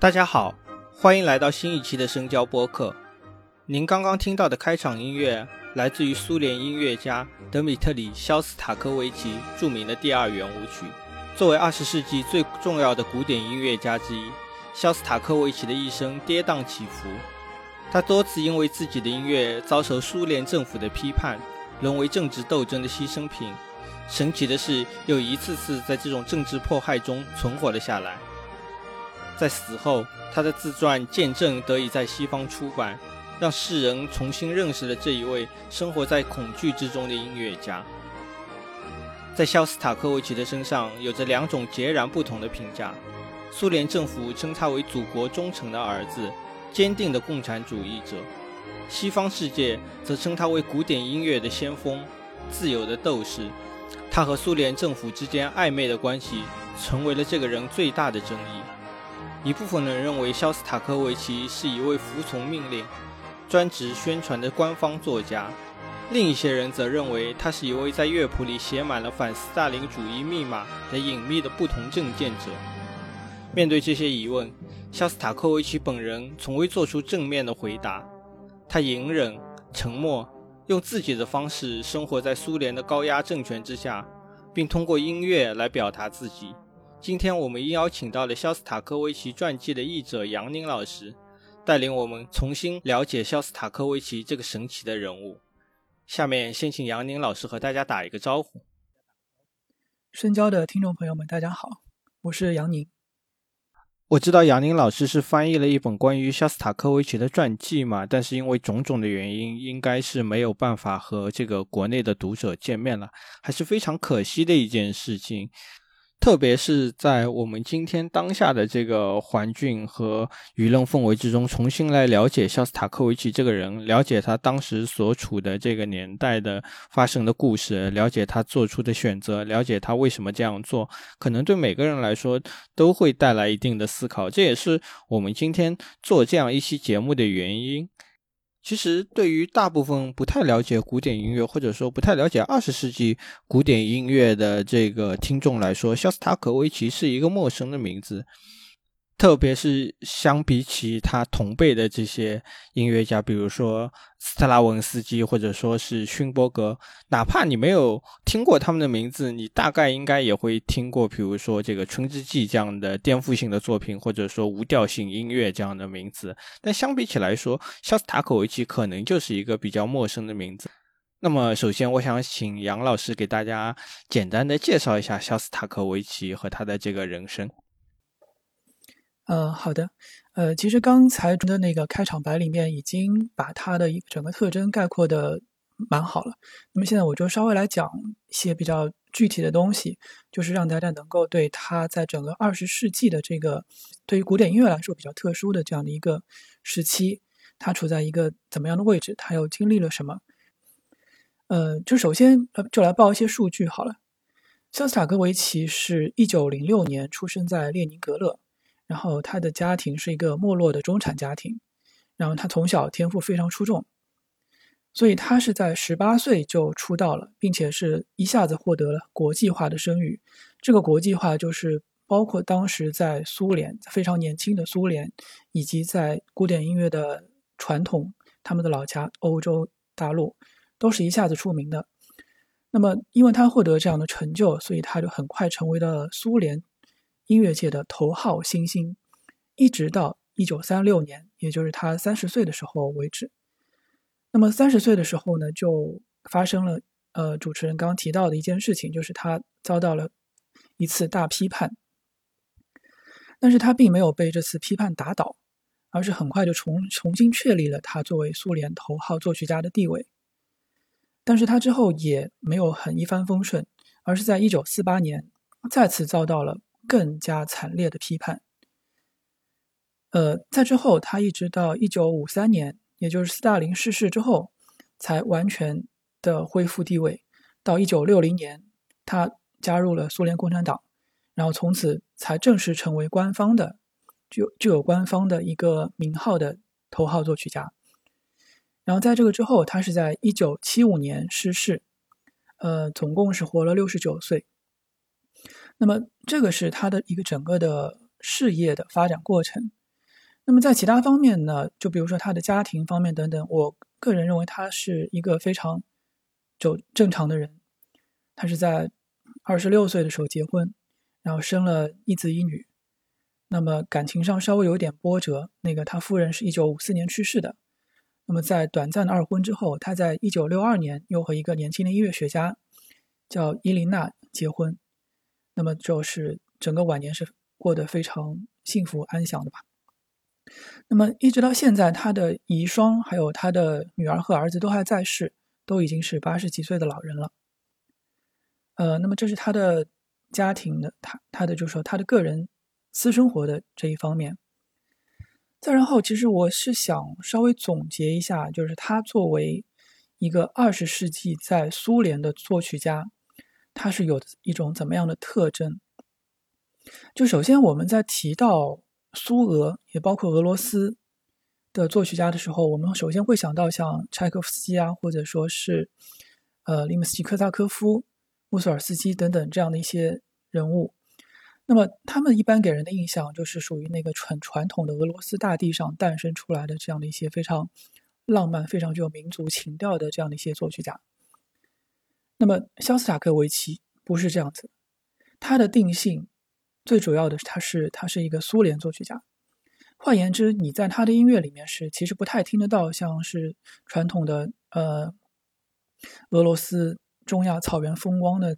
大家好，欢迎来到新一期的深交播客。您刚刚听到的开场音乐来自于苏联音乐家德米特里·肖斯塔科维奇著名的第二圆舞曲。作为二十世纪最重要的古典音乐家之一，肖斯塔科维奇的一生跌宕起伏。他多次因为自己的音乐遭受苏联政府的批判，沦为政治斗争的牺牲品。神奇的是，又一次次在这种政治迫害中存活了下来。在死后，他的自传《见证》得以在西方出版，让世人重新认识了这一位生活在恐惧之中的音乐家。在肖斯塔科维奇的身上，有着两种截然不同的评价：苏联政府称他为祖国忠诚的儿子，坚定的共产主义者；西方世界则称他为古典音乐的先锋，自由的斗士。他和苏联政府之间暧昧的关系，成为了这个人最大的争议。一部分人认为肖斯塔科维奇是一位服从命令、专职宣传的官方作家，另一些人则认为他是一位在乐谱里写满了反斯大林主义密码的隐秘的不同政见者。面对这些疑问，肖斯塔科维奇本人从未做出正面的回答，他隐忍、沉默，用自己的方式生活在苏联的高压政权之下，并通过音乐来表达自己。今天我们邀请到了肖斯塔科维奇传记的译者杨宁老师，带领我们重新了解肖斯塔科维奇这个神奇的人物。下面先请杨宁老师和大家打一个招呼。深交的听众朋友们，大家好，我是杨宁。我知道杨宁老师是翻译了一本关于肖斯塔科维奇的传记嘛，但是因为种种的原因，应该是没有办法和这个国内的读者见面了，还是非常可惜的一件事情。特别是在我们今天当下的这个环境和舆论氛围之中，重新来了解肖斯塔科维奇这个人，了解他当时所处的这个年代的发生的故事，了解他做出的选择，了解他为什么这样做，可能对每个人来说都会带来一定的思考。这也是我们今天做这样一期节目的原因。其实，对于大部分不太了解古典音乐，或者说不太了解二十世纪古典音乐的这个听众来说，肖斯塔科维奇是一个陌生的名字。特别是相比起他同辈的这些音乐家，比如说斯特拉文斯基或者说是勋伯格，哪怕你没有听过他们的名字，你大概应该也会听过，比如说这个《春之祭》这样的颠覆性的作品，或者说无调性音乐这样的名字。但相比起来说，肖斯塔科维奇可能就是一个比较陌生的名字。那么，首先我想请杨老师给大家简单的介绍一下肖斯塔科维奇和他的这个人生。呃，好的，呃，其实刚才的那个开场白里面已经把它的一整个特征概括的蛮好了。那么现在我就稍微来讲一些比较具体的东西，就是让大家能够对他在整个二十世纪的这个对于古典音乐来说比较特殊的这样的一个时期，他处在一个怎么样的位置，他又经历了什么？呃，就首先呃，就来报一些数据好了。肖斯塔科维奇是一九零六年出生在列宁格勒。然后他的家庭是一个没落的中产家庭，然后他从小天赋非常出众，所以他是在十八岁就出道了，并且是一下子获得了国际化的声誉。这个国际化就是包括当时在苏联非常年轻的苏联，以及在古典音乐的传统他们的老家欧洲大陆，都是一下子出名的。那么因为他获得这样的成就，所以他就很快成为了苏联。音乐界的头号新星，一直到一九三六年，也就是他三十岁的时候为止。那么三十岁的时候呢，就发生了呃主持人刚刚提到的一件事情，就是他遭到了一次大批判。但是他并没有被这次批判打倒，而是很快就重重新确立了他作为苏联头号作曲家的地位。但是他之后也没有很一帆风顺，而是在一九四八年再次遭到了。更加惨烈的批判。呃，在之后，他一直到一九五三年，也就是斯大林逝世之后，才完全的恢复地位。到一九六零年，他加入了苏联共产党，然后从此才正式成为官方的，就就有官方的一个名号的头号作曲家。然后在这个之后，他是在一九七五年逝世，呃，总共是活了六十九岁。那么，这个是他的一个整个的事业的发展过程。那么在其他方面呢，就比如说他的家庭方面等等，我个人认为他是一个非常就正常的人。他是在二十六岁的时候结婚，然后生了一子一女。那么感情上稍微有点波折。那个他夫人是一九五四年去世的。那么在短暂的二婚之后，他在一九六二年又和一个年轻的音乐学家叫伊琳娜结婚。那么就是整个晚年是过得非常幸福安详的吧。那么一直到现在，他的遗孀还有他的女儿和儿子都还在世，都已经是八十几岁的老人了。呃，那么这是他的家庭的，他他的就是说他的个人私生活的这一方面。再然后，其实我是想稍微总结一下，就是他作为一个二十世纪在苏联的作曲家，它是有一种怎么样的特征？就首先我们在提到苏俄，也包括俄罗斯的作曲家的时候，我们首先会想到像柴可夫斯基啊，或者说是呃利姆斯基科萨科夫、穆索尔斯基等等这样的一些人物。那么他们一般给人的印象就是属于那个传传统的俄罗斯大地上诞生出来的这样的一些非常浪漫、非常具有民族情调的这样的一些作曲家。那么肖斯塔科维奇不是这样子，他的定性最主要的是他是他是一个苏联作曲家。换言之，你在他的音乐里面是其实不太听得到像是传统的呃俄罗斯中亚草原风光的。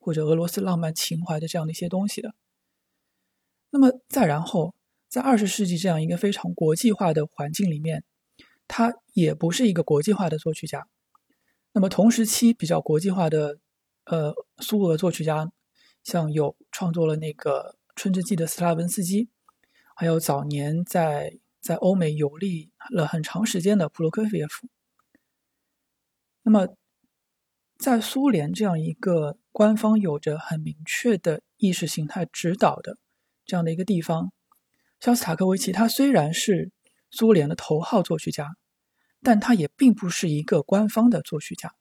或者俄罗斯浪漫情怀的这样的一些东西的，那么再然后，在二十世纪这样一个非常国际化的环境里面，他也不是一个国际化的作曲家。那么同时期比较国际化的，呃，苏俄作曲家，像有创作了那个《春之祭》的斯拉文斯基，还有早年在在欧美游历了很长时间的普罗科菲耶夫。那么。在苏联这样一个官方有着很明确的意识形态指导的这样的一个地方，肖斯塔科维奇他虽然是苏联的头号作曲家，但他也并不是一个官方的作曲家。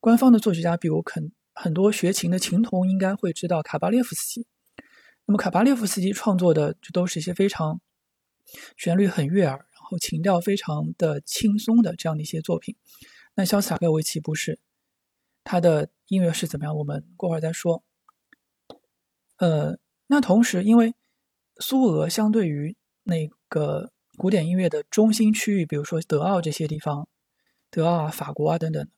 官方的作曲家，比如肯很多学琴的琴童应该会知道卡巴列夫斯基。那么卡巴列夫斯基创作的就都是一些非常旋律很悦耳，然后情调非常的轻松的这样的一些作品。那肖斯塔科维奇不是。他的音乐是怎么样？我们过会儿再说。呃，那同时，因为苏俄相对于那个古典音乐的中心区域，比如说德奥这些地方，德奥啊、法国啊等等，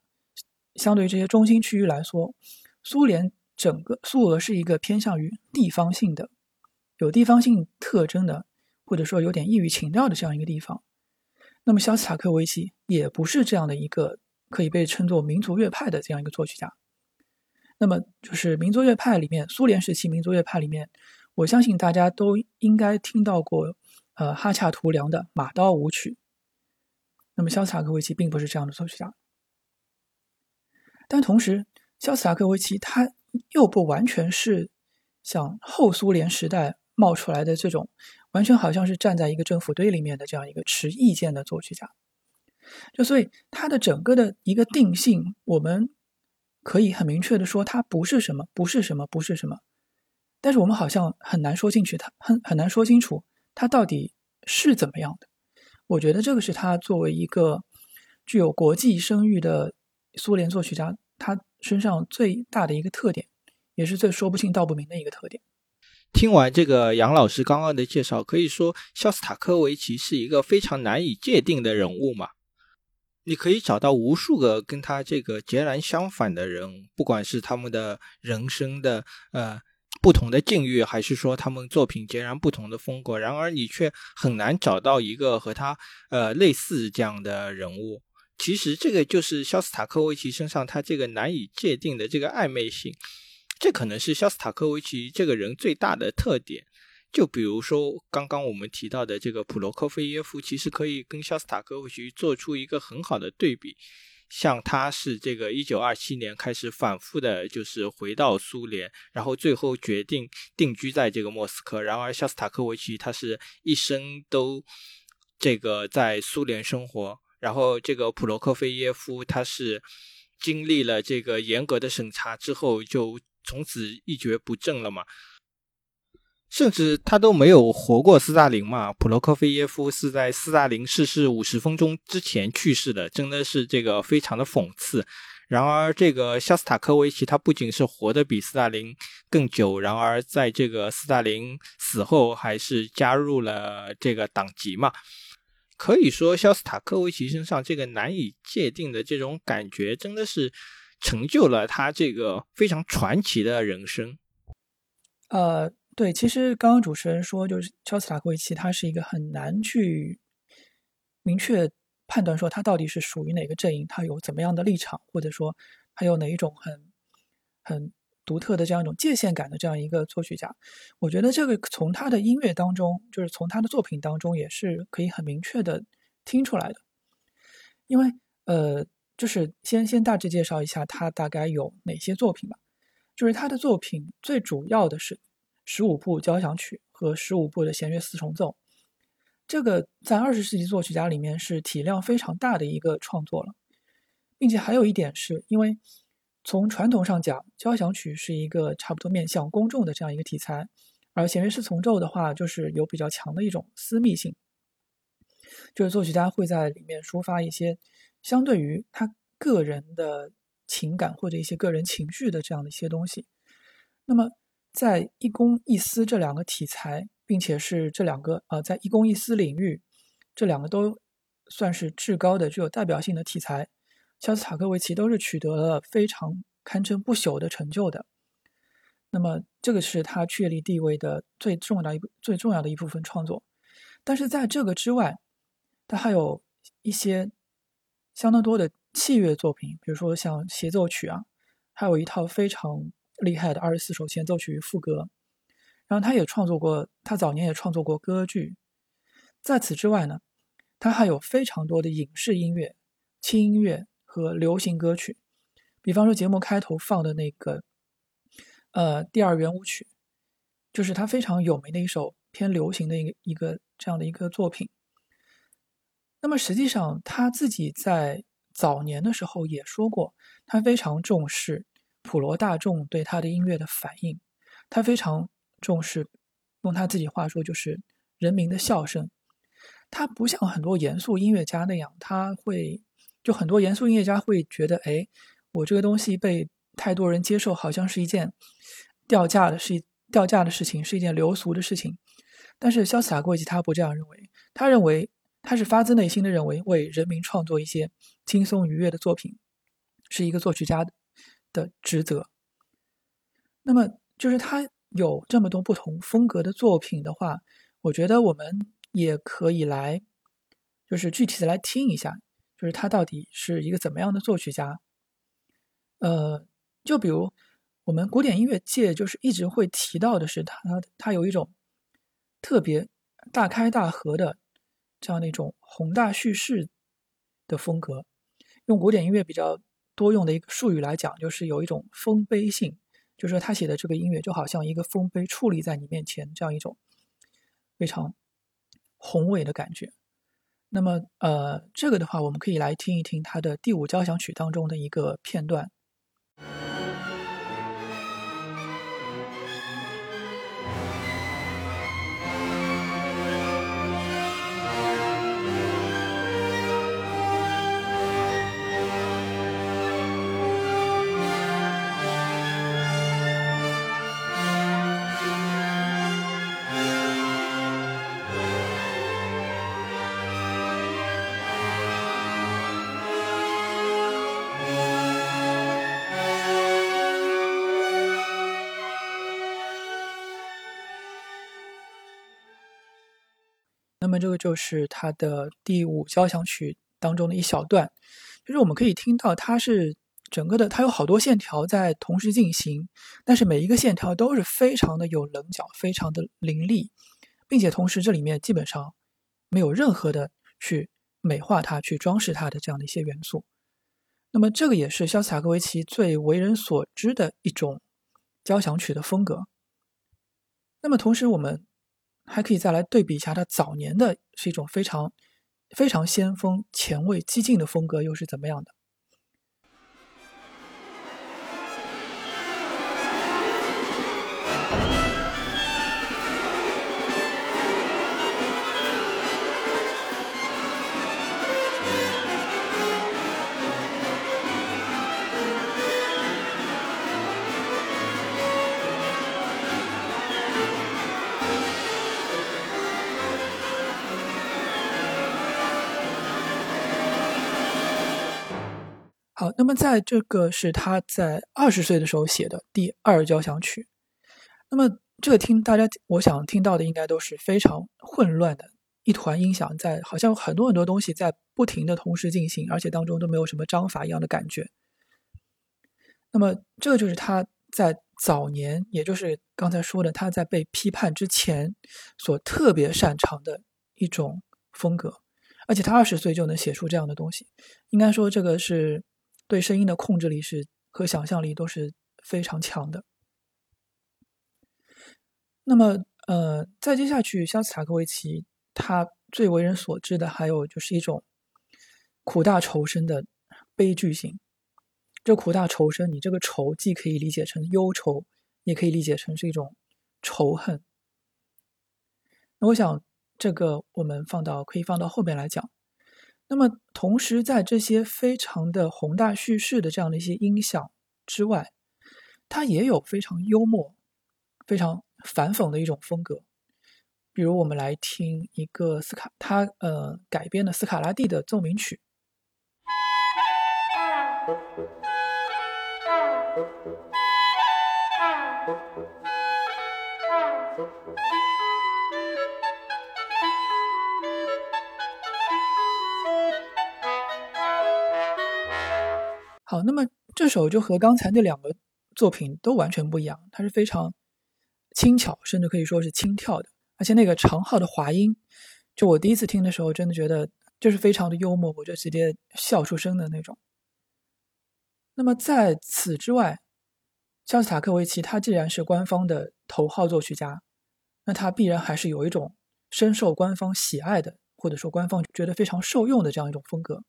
相对于这些中心区域来说，苏联整个苏俄是一个偏向于地方性的、有地方性特征的，或者说有点异域情调的这样一个地方。那么，肖斯塔科维奇也不是这样的一个。可以被称作民族乐派的这样一个作曲家，那么就是民族乐派里面，苏联时期民族乐派里面，我相信大家都应该听到过，呃，哈恰图良的马刀舞曲。那么肖斯塔科维奇并不是这样的作曲家，但同时，肖斯塔科维奇他又不完全是像后苏联时代冒出来的这种，完全好像是站在一个政府堆里面的这样一个持意见的作曲家。就所以，他的整个的一个定性，我们可以很明确的说，他不是什么，不是什么，不是什么。但是我们好像很难说进去，他很很难说清楚，他到底是怎么样的。我觉得这个是他作为一个具有国际声誉的苏联作曲家，他身上最大的一个特点，也是最说不清道不明的一个特点。听完这个杨老师刚刚的介绍，可以说肖斯塔科维奇是一个非常难以界定的人物嘛？你可以找到无数个跟他这个截然相反的人，不管是他们的人生的呃不同的境遇，还是说他们作品截然不同的风格，然而你却很难找到一个和他呃类似这样的人物。其实这个就是肖斯塔科维奇身上他这个难以界定的这个暧昧性，这可能是肖斯塔科维奇这个人最大的特点。就比如说，刚刚我们提到的这个普罗科菲耶夫，其实可以跟肖斯塔科维奇做出一个很好的对比。像他是这个一九二七年开始反复的，就是回到苏联，然后最后决定定居在这个莫斯科。然而，肖斯塔科维奇他是一生都这个在苏联生活。然后，这个普罗科菲耶夫他是经历了这个严格的审查之后，就从此一蹶不振了嘛。甚至他都没有活过斯大林嘛。普罗科菲耶夫是在斯大林逝世五十分钟之前去世的，真的是这个非常的讽刺。然而，这个肖斯塔科维奇他不仅是活得比斯大林更久，然而在这个斯大林死后还是加入了这个党籍嘛。可以说，肖斯塔科维奇身上这个难以界定的这种感觉，真的是成就了他这个非常传奇的人生。呃，对，其实刚刚主持人说，就是肖斯塔科维奇，他是一个很难去明确判断说他到底是属于哪个阵营，他有怎么样的立场，或者说他有哪一种很很。独特的这样一种界限感的这样一个作曲家，我觉得这个从他的音乐当中，就是从他的作品当中，也是可以很明确的听出来的。因为呃，就是先先大致介绍一下他大概有哪些作品吧。就是他的作品最主要的是十五部交响曲和十五部的弦乐四重奏，这个在二十世纪作曲家里面是体量非常大的一个创作了，并且还有一点是因为。从传统上讲，交响曲是一个差不多面向公众的这样一个题材，而弦乐四重奏的话，就是有比较强的一种私密性，就是作曲家会在里面抒发一些相对于他个人的情感或者一些个人情绪的这样的一些东西。那么，在一公一私这两个题材，并且是这两个呃，在一公一私领域，这两个都算是至高的、具有代表性的题材。肖斯塔科维奇都是取得了非常堪称不朽的成就的，那么这个是他确立地位的最重要的一最重要的一部分创作。但是在这个之外，他还有一些相当多的器乐作品，比如说像协奏曲啊，还有一套非常厉害的二十四首前奏曲与赋格。然后他也创作过，他早年也创作过歌剧。在此之外呢，他还有非常多的影视音乐、轻音乐。和流行歌曲，比方说节目开头放的那个，呃，第二圆舞曲，就是他非常有名的一首偏流行的一个一个这样的一个作品。那么实际上他自己在早年的时候也说过，他非常重视普罗大众对他的音乐的反应，他非常重视，用他自己话说就是人民的笑声。他不像很多严肃音乐家那样，他会。就很多严肃音乐家会觉得，哎，我这个东西被太多人接受，好像是一件掉价的是掉价的事情，是一件流俗的事情。但是肖斯塔科维奇他不这样认为，他认为他是发自内心的认为，为人民创作一些轻松愉悦的作品，是一个作曲家的职责。那么，就是他有这么多不同风格的作品的话，我觉得我们也可以来，就是具体的来听一下。就是他到底是一个怎么样的作曲家？呃，就比如我们古典音乐界就是一直会提到的是他，他有一种特别大开大合的这样的一种宏大叙事的风格。用古典音乐比较多用的一个术语来讲，就是有一种丰碑性，就是说他写的这个音乐就好像一个丰碑矗立在你面前，这样一种非常宏伟的感觉。那么，呃，这个的话，我们可以来听一听他的第五交响曲当中的一个片段。那么这个就是他的第五交响曲当中的一小段，就是我们可以听到它是整个的，它有好多线条在同时进行，但是每一个线条都是非常的有棱角，非常的凌厉，并且同时这里面基本上没有任何的去美化它、去装饰它的这样的一些元素。那么这个也是肖斯塔科维奇最为人所知的一种交响曲的风格。那么同时我们。还可以再来对比一下他早年的是一种非常非常先锋、前卫、激进的风格，又是怎么样的？好，那么在这个是他在二十岁的时候写的第二交响曲。那么这个听大家，我想听到的应该都是非常混乱的一团音响，在好像很多很多东西在不停的同时进行，而且当中都没有什么章法一样的感觉。那么这个就是他在早年，也就是刚才说的他在被批判之前所特别擅长的一种风格，而且他二十岁就能写出这样的东西，应该说这个是。对声音的控制力是和想象力都是非常强的。那么，呃，再接下去，肖斯塔科维奇他最为人所知的还有就是一种苦大仇深的悲剧性。这苦大仇深，你这个仇既可以理解成忧愁，也可以理解成是一种仇恨。那我想，这个我们放到可以放到后面来讲。那么，同时在这些非常的宏大叙事的这样的一些音响之外，它也有非常幽默、非常反讽的一种风格。比如，我们来听一个斯卡他呃改编的斯卡拉蒂的奏鸣曲。好，那么这首就和刚才那两个作品都完全不一样，它是非常轻巧，甚至可以说是轻跳的，而且那个长号的滑音，就我第一次听的时候，真的觉得就是非常的幽默，我就直接笑出声的那种。那么在此之外，肖斯塔科维奇他既然是官方的头号作曲家，那他必然还是有一种深受官方喜爱的，或者说官方觉得非常受用的这样一种风格。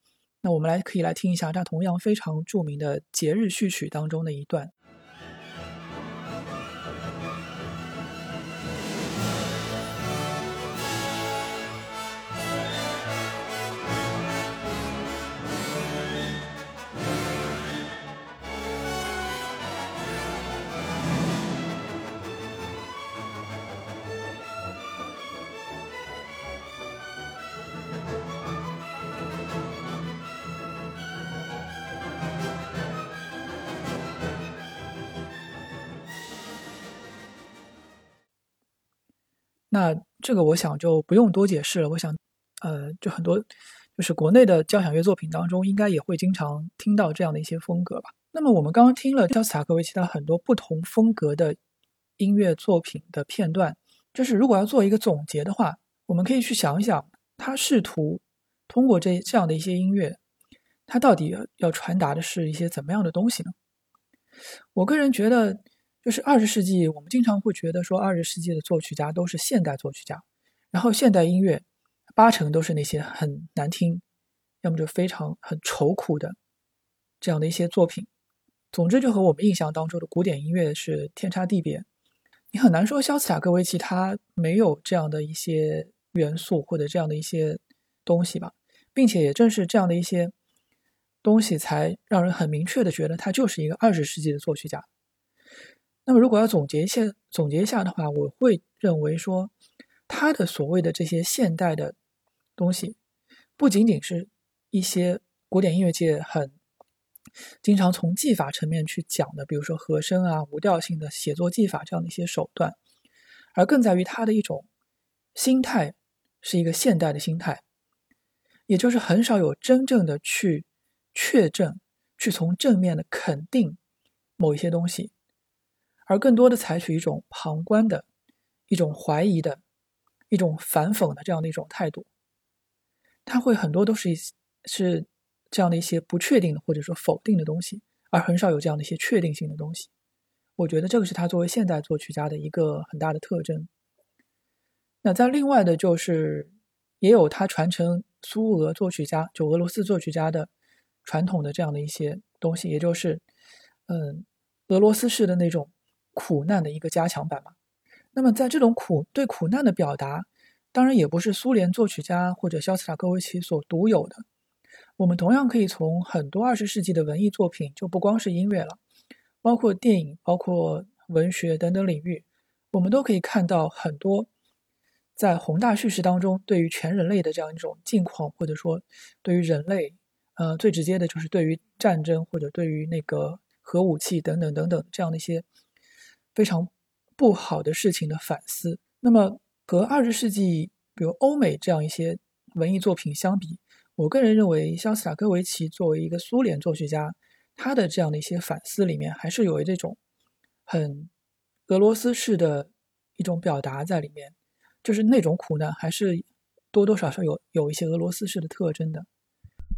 那我们来可以来听一下他同样非常著名的节日序曲当中的一段。那这个我想就不用多解释了。我想，呃，就很多就是国内的交响乐作品当中，应该也会经常听到这样的一些风格吧。那么我们刚刚听了肖斯塔科维奇他很多不同风格的音乐作品的片段，就是如果要做一个总结的话，我们可以去想一想，他试图通过这这样的一些音乐，他到底要传达的是一些怎么样的东西呢？我个人觉得。就是二十世纪，我们经常会觉得说，二十世纪的作曲家都是现代作曲家，然后现代音乐八成都是那些很难听，要么就非常很愁苦的这样的一些作品。总之，就和我们印象当中的古典音乐是天差地别。你很难说肖斯塔科维奇他没有这样的一些元素或者这样的一些东西吧，并且也正是这样的一些东西，才让人很明确的觉得他就是一个二十世纪的作曲家。那么，如果要总结一下，总结一下的话，我会认为说，他的所谓的这些现代的东西，不仅仅是一些古典音乐界很经常从技法层面去讲的，比如说和声啊、无调性的写作技法这样的一些手段，而更在于他的一种心态，是一个现代的心态，也就是很少有真正的去确证、去从正面的肯定某一些东西。而更多的采取一种旁观的、一种怀疑的、一种反讽的这样的一种态度，他会很多都是一是这样的一些不确定的或者说否定的东西，而很少有这样的一些确定性的东西。我觉得这个是他作为现代作曲家的一个很大的特征。那在另外的就是，也有他传承苏俄作曲家就俄罗斯作曲家的传统的这样的一些东西，也就是嗯俄罗斯式的那种。苦难的一个加强版嘛。那么，在这种苦对苦难的表达，当然也不是苏联作曲家或者肖斯塔科维奇所独有的。我们同样可以从很多二十世纪的文艺作品，就不光是音乐了，包括电影、包括文学等等领域，我们都可以看到很多在宏大叙事当中对于全人类的这样一种境况，或者说对于人类呃，最直接的就是对于战争或者对于那个核武器等等等等这样的一些非常不好的事情的反思。那么和二十世纪比如欧美这样一些文艺作品相比，我个人认为肖斯塔科维奇作为一个苏联作曲家，他的这样的一些反思里面还是有这种很俄罗斯式的一种表达在里面，就是那种苦难还是多多少少有有一些俄罗斯式的特征的。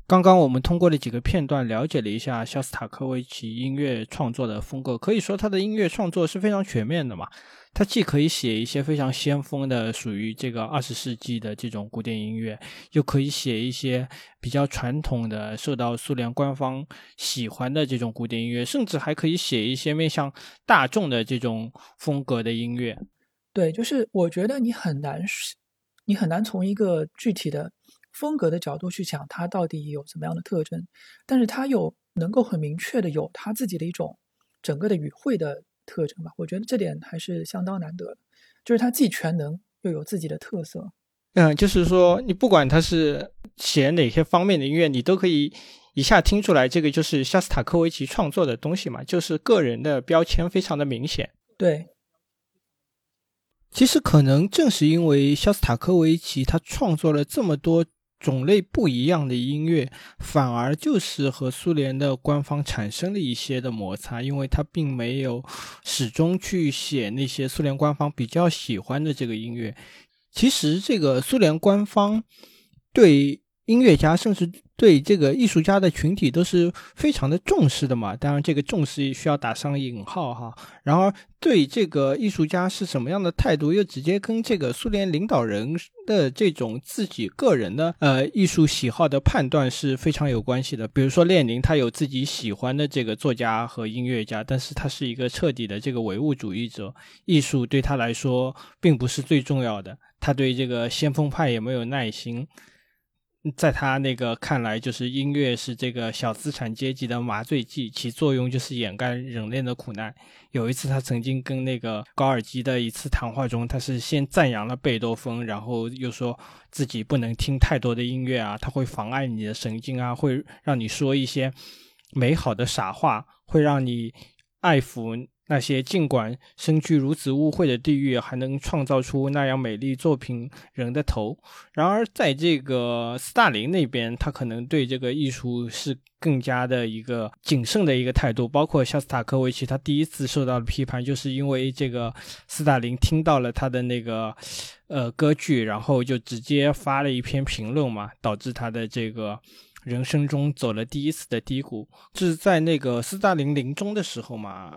刚刚我们通过的几个片段了解了一下肖斯塔科维奇音乐创作的风格，可以说他的音乐创作是非常全面的嘛。他既可以写一些非常先锋的，属于这个二十世纪的这种古典音乐，又可以写一些比较传统的、受到苏联官方喜欢的这种古典音乐，甚至还可以写一些面向大众的这种风格的音乐。对，就是我觉得你很难，你很难从一个具体的。风格的角度去讲，它到底有什么样的特征？但是它又能够很明确的有它自己的一种整个的语汇的特征吧？我觉得这点还是相当难得的，就是它既全能又有自己的特色。嗯，就是说你不管他是写哪些方面的音乐，你都可以一下听出来，这个就是肖斯塔科维奇创作的东西嘛，就是个人的标签非常的明显。对。其实可能正是因为肖斯塔科维奇他创作了这么多。种类不一样的音乐，反而就是和苏联的官方产生了一些的摩擦，因为他并没有始终去写那些苏联官方比较喜欢的这个音乐。其实，这个苏联官方对。音乐家甚至对这个艺术家的群体都是非常的重视的嘛，当然这个重视需要打上引号哈。然而对这个艺术家是什么样的态度，又直接跟这个苏联领导人的这种自己个人的呃艺术喜好的判断是非常有关系的。比如说列宁，他有自己喜欢的这个作家和音乐家，但是他是一个彻底的这个唯物主义者，艺术对他来说并不是最重要的，他对这个先锋派也没有耐心。在他那个看来，就是音乐是这个小资产阶级的麻醉剂，其作用就是掩盖人类的苦难。有一次，他曾经跟那个高尔基的一次谈话中，他是先赞扬了贝多芬，然后又说自己不能听太多的音乐啊，他会妨碍你的神经啊，会让你说一些美好的傻话，会让你爱抚。那些尽管身居如此污秽的地狱，还能创造出那样美丽作品人的头。然而，在这个斯大林那边，他可能对这个艺术是更加的一个谨慎的一个态度。包括肖斯塔科维奇，他第一次受到了批判，就是因为这个斯大林听到了他的那个呃歌剧，然后就直接发了一篇评论嘛，导致他的这个人生中走了第一次的低谷。是在那个斯大林临终的时候嘛。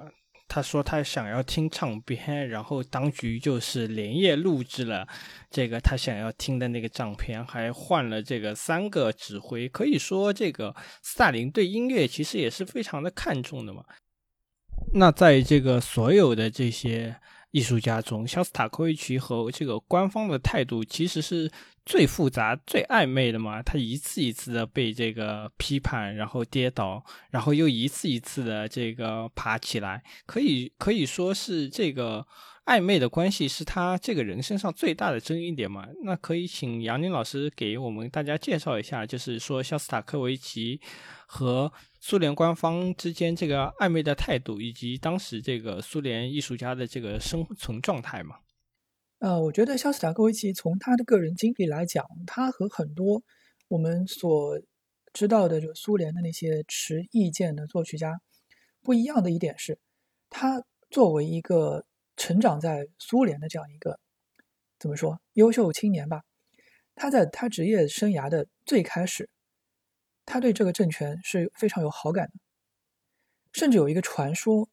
他说他想要听唱片，然后当局就是连夜录制了这个他想要听的那个唱片，还换了这个三个指挥。可以说，这个斯大林对音乐其实也是非常的看重的嘛。那在这个所有的这些。艺术家中，肖斯塔科维奇和这个官方的态度其实是最复杂、最暧昧的嘛。他一次一次的被这个批判，然后跌倒，然后又一次一次的这个爬起来，可以可以说是这个暧昧的关系是他这个人身上最大的争议点嘛。那可以请杨宁老师给我们大家介绍一下，就是说肖斯塔科维奇和。苏联官方之间这个暧昧的态度，以及当时这个苏联艺术家的这个生存状态嘛？呃，我觉得肖斯塔科维奇从他的个人经历来讲，他和很多我们所知道的就苏联的那些持意见的作曲家不一样的一点是，他作为一个成长在苏联的这样一个怎么说优秀青年吧，他在他职业生涯的最开始。他对这个政权是非常有好感的，甚至有一个传说，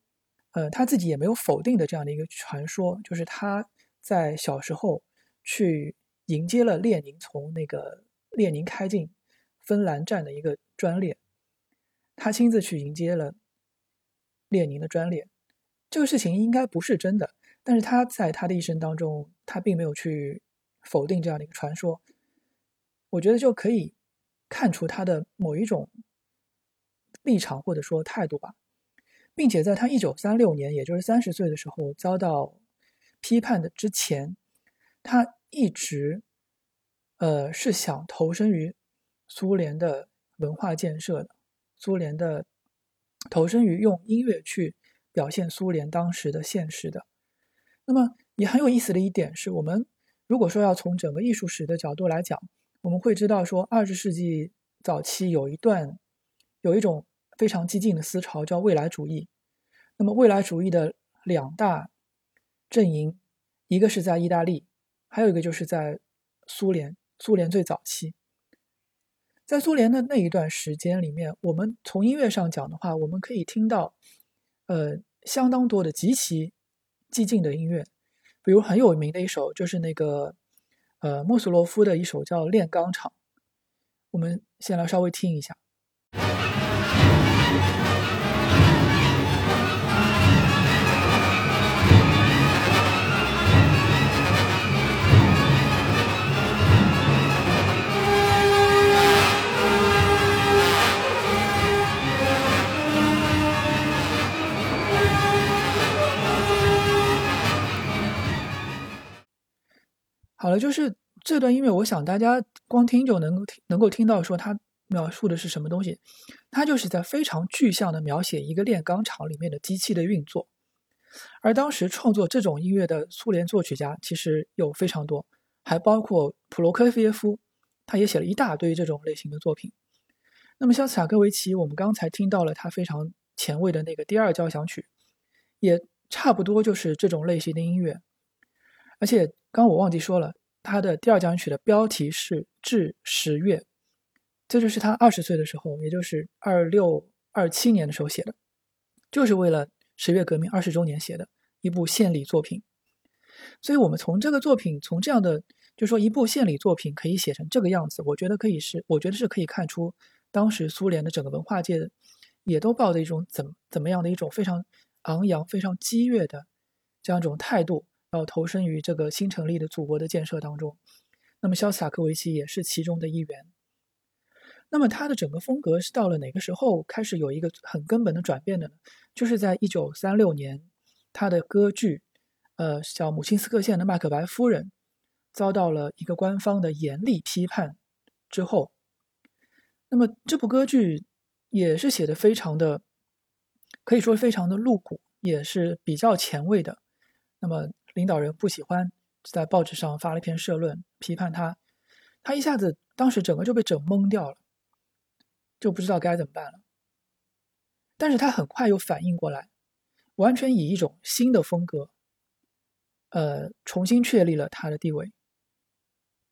呃，他自己也没有否定的这样的一个传说，就是他在小时候去迎接了列宁从那个列宁开进芬兰站的一个专列，他亲自去迎接了列宁的专列。这个事情应该不是真的，但是他在他的一生当中，他并没有去否定这样的一个传说。我觉得就可以。看出他的某一种立场或者说态度吧，并且在他一九三六年，也就是三十岁的时候遭到批判的之前，他一直呃是想投身于苏联的文化建设的，苏联的投身于用音乐去表现苏联当时的现实的。那么也很有意思的一点是，我们如果说要从整个艺术史的角度来讲，我们会知道说，二十世纪早期有一段有一种非常激进的思潮叫未来主义。那么未来主义的两大阵营，一个是在意大利，还有一个就是在苏联。苏联最早期，在苏联的那一段时间里面，我们从音乐上讲的话，我们可以听到，呃，相当多的极其激进的音乐，比如很有名的一首就是那个，呃，莫索洛夫的一首叫《炼钢厂》，我们先来稍微听一下。好了，就是这段音乐，我想大家光听就能够听，能够听到说它描述的是什么东西。它就是在非常具象的描写一个炼钢厂里面的机器的运作。而当时创作这种音乐的苏联作曲家其实有非常多，还包括普罗科菲耶夫，他也写了一大堆这种类型的作品。那么肖斯塔科维奇，我们刚才听到了他非常前卫的那个第二交响曲，也差不多就是这种类型的音乐，而且。刚我忘记说了，他的第二交响曲的标题是《致十月》，这就是他二十岁的时候，也就是二六二七年的时候写的，就是为了十月革命二十周年写的一部献礼作品。所以，我们从这个作品，从这样的，就说一部献礼作品可以写成这个样子，我觉得可以是，我觉得是可以看出当时苏联的整个文化界也都抱着一种怎怎么样的一种非常昂扬、非常激越的这样一种态度。要投身于这个新成立的祖国的建设当中，那么肖斯塔科维奇也是其中的一员。那么他的整个风格是到了哪个时候开始有一个很根本的转变的呢？就是在一九三六年，他的歌剧，呃，叫《母亲斯克县的麦克白夫人》，遭到了一个官方的严厉批判之后。那么这部歌剧也是写的非常的，可以说非常的露骨，也是比较前卫的。那么。领导人不喜欢，在报纸上发了一篇社论批判他，他一下子当时整个就被整懵掉了，就不知道该怎么办了。但是他很快又反应过来，完全以一种新的风格，呃，重新确立了他的地位。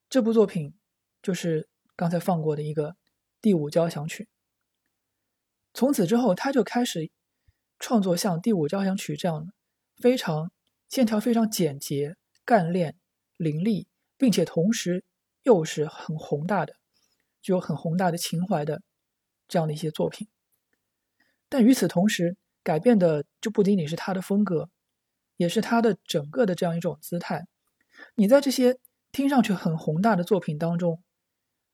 这部作品就是刚才放过的一个第五交响曲。从此之后，他就开始创作像第五交响曲这样的非常。线条非常简洁、干练、凌厉，并且同时又是很宏大的，具有很宏大的情怀的这样的一些作品。但与此同时，改变的就不仅仅是他的风格，也是他的整个的这样一种姿态。你在这些听上去很宏大的作品当中，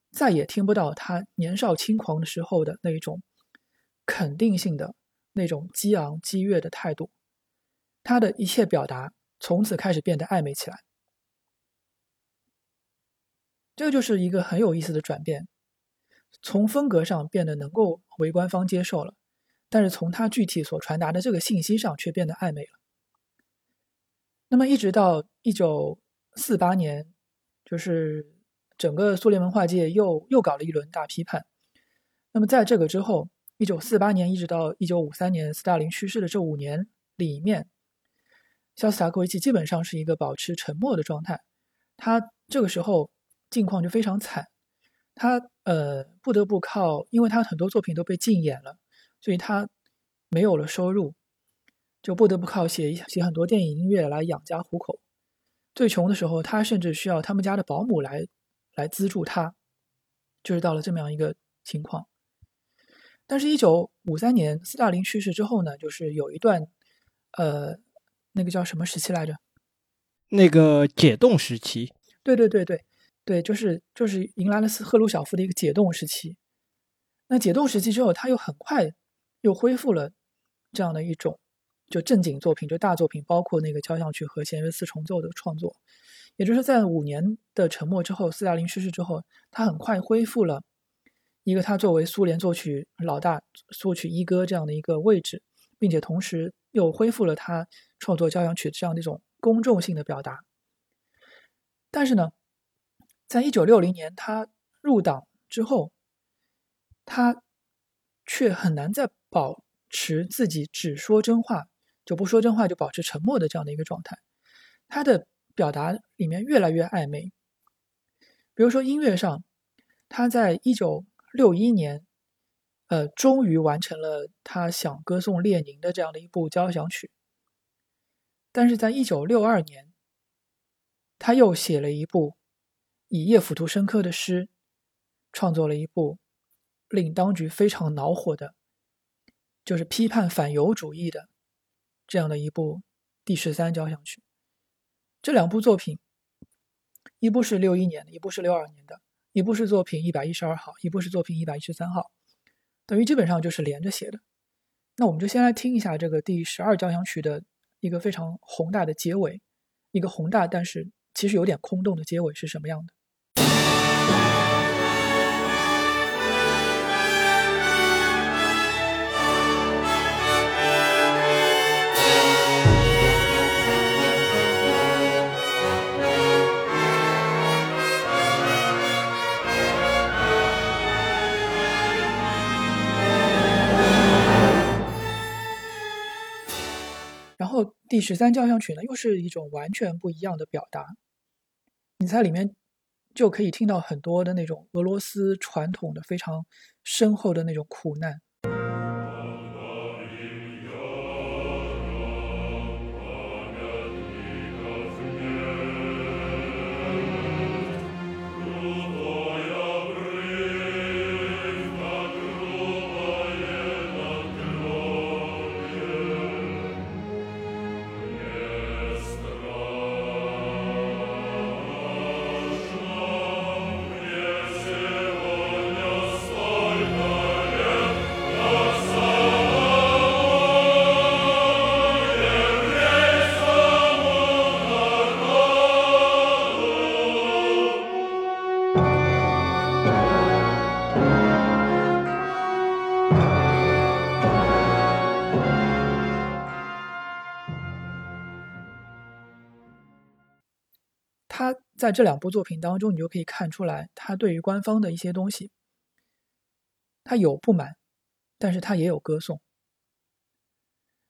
再也听不到他年少轻狂的时候的那一种肯定性的那种激昂激越的态度。他的一切表达从此开始变得暧昧起来，这个就是一个很有意思的转变。从风格上变得能够为官方接受了，但是从他具体所传达的这个信息上却变得暧昧了。那么一直到一九四八年，就是整个苏联文化界又又搞了一轮大批判。那么在这个之后，一九四八年一直到一九五三年斯大林去世的这五年里面。肖斯塔科维奇基本上是一个保持沉默的状态，他这个时候境况就非常惨，他呃不得不靠，因为他很多作品都被禁演了，所以他没有了收入，就不得不靠写写很多电影音乐来养家糊口。最穷的时候，他甚至需要他们家的保姆来来资助他，就是到了这么样一个情况。但是，一九五三年斯大林去世之后呢，就是有一段呃。那个叫什么时期来着？那个解冻时期。对对对对对，就是就是迎来了赫鲁晓夫的一个解冻时期。那解冻时期之后，他又很快又恢复了这样的一种就正经作品，就大作品，包括那个交响曲和弦乐四重奏的创作。也就是在五年的沉默之后，斯大林逝世之后，他很快恢复了一个他作为苏联作曲老大、作曲一哥这样的一个位置，并且同时又恢复了他创作交响曲这样的一种公众性的表达。但是呢，在一九六零年他入党之后，他却很难再保持自己只说真话就不说真话就保持沉默的这样的一个状态。他的表达里面越来越暧昧，比如说音乐上，他在一九。六一年，呃，终于完成了他想歌颂列宁的这样的一部交响曲。但是在一九六二年，他又写了一部以叶甫图申科的诗，创作了一部令当局非常恼火的，就是批判反犹主义的这样的一部第十三交响曲。这两部作品，一部是六一年的，一部是六二年的。一部是作品一百一十二号，一部是作品一百一十三号，等于基本上就是连着写的。那我们就先来听一下这个第十二交响曲的一个非常宏大的结尾，一个宏大但是其实有点空洞的结尾是什么样的。第十三交响曲呢，又是一种完全不一样的表达。你在里面就可以听到很多的那种俄罗斯传统的非常深厚的那种苦难。在这两部作品当中，你就可以看出来，他对于官方的一些东西，他有不满，但是他也有歌颂。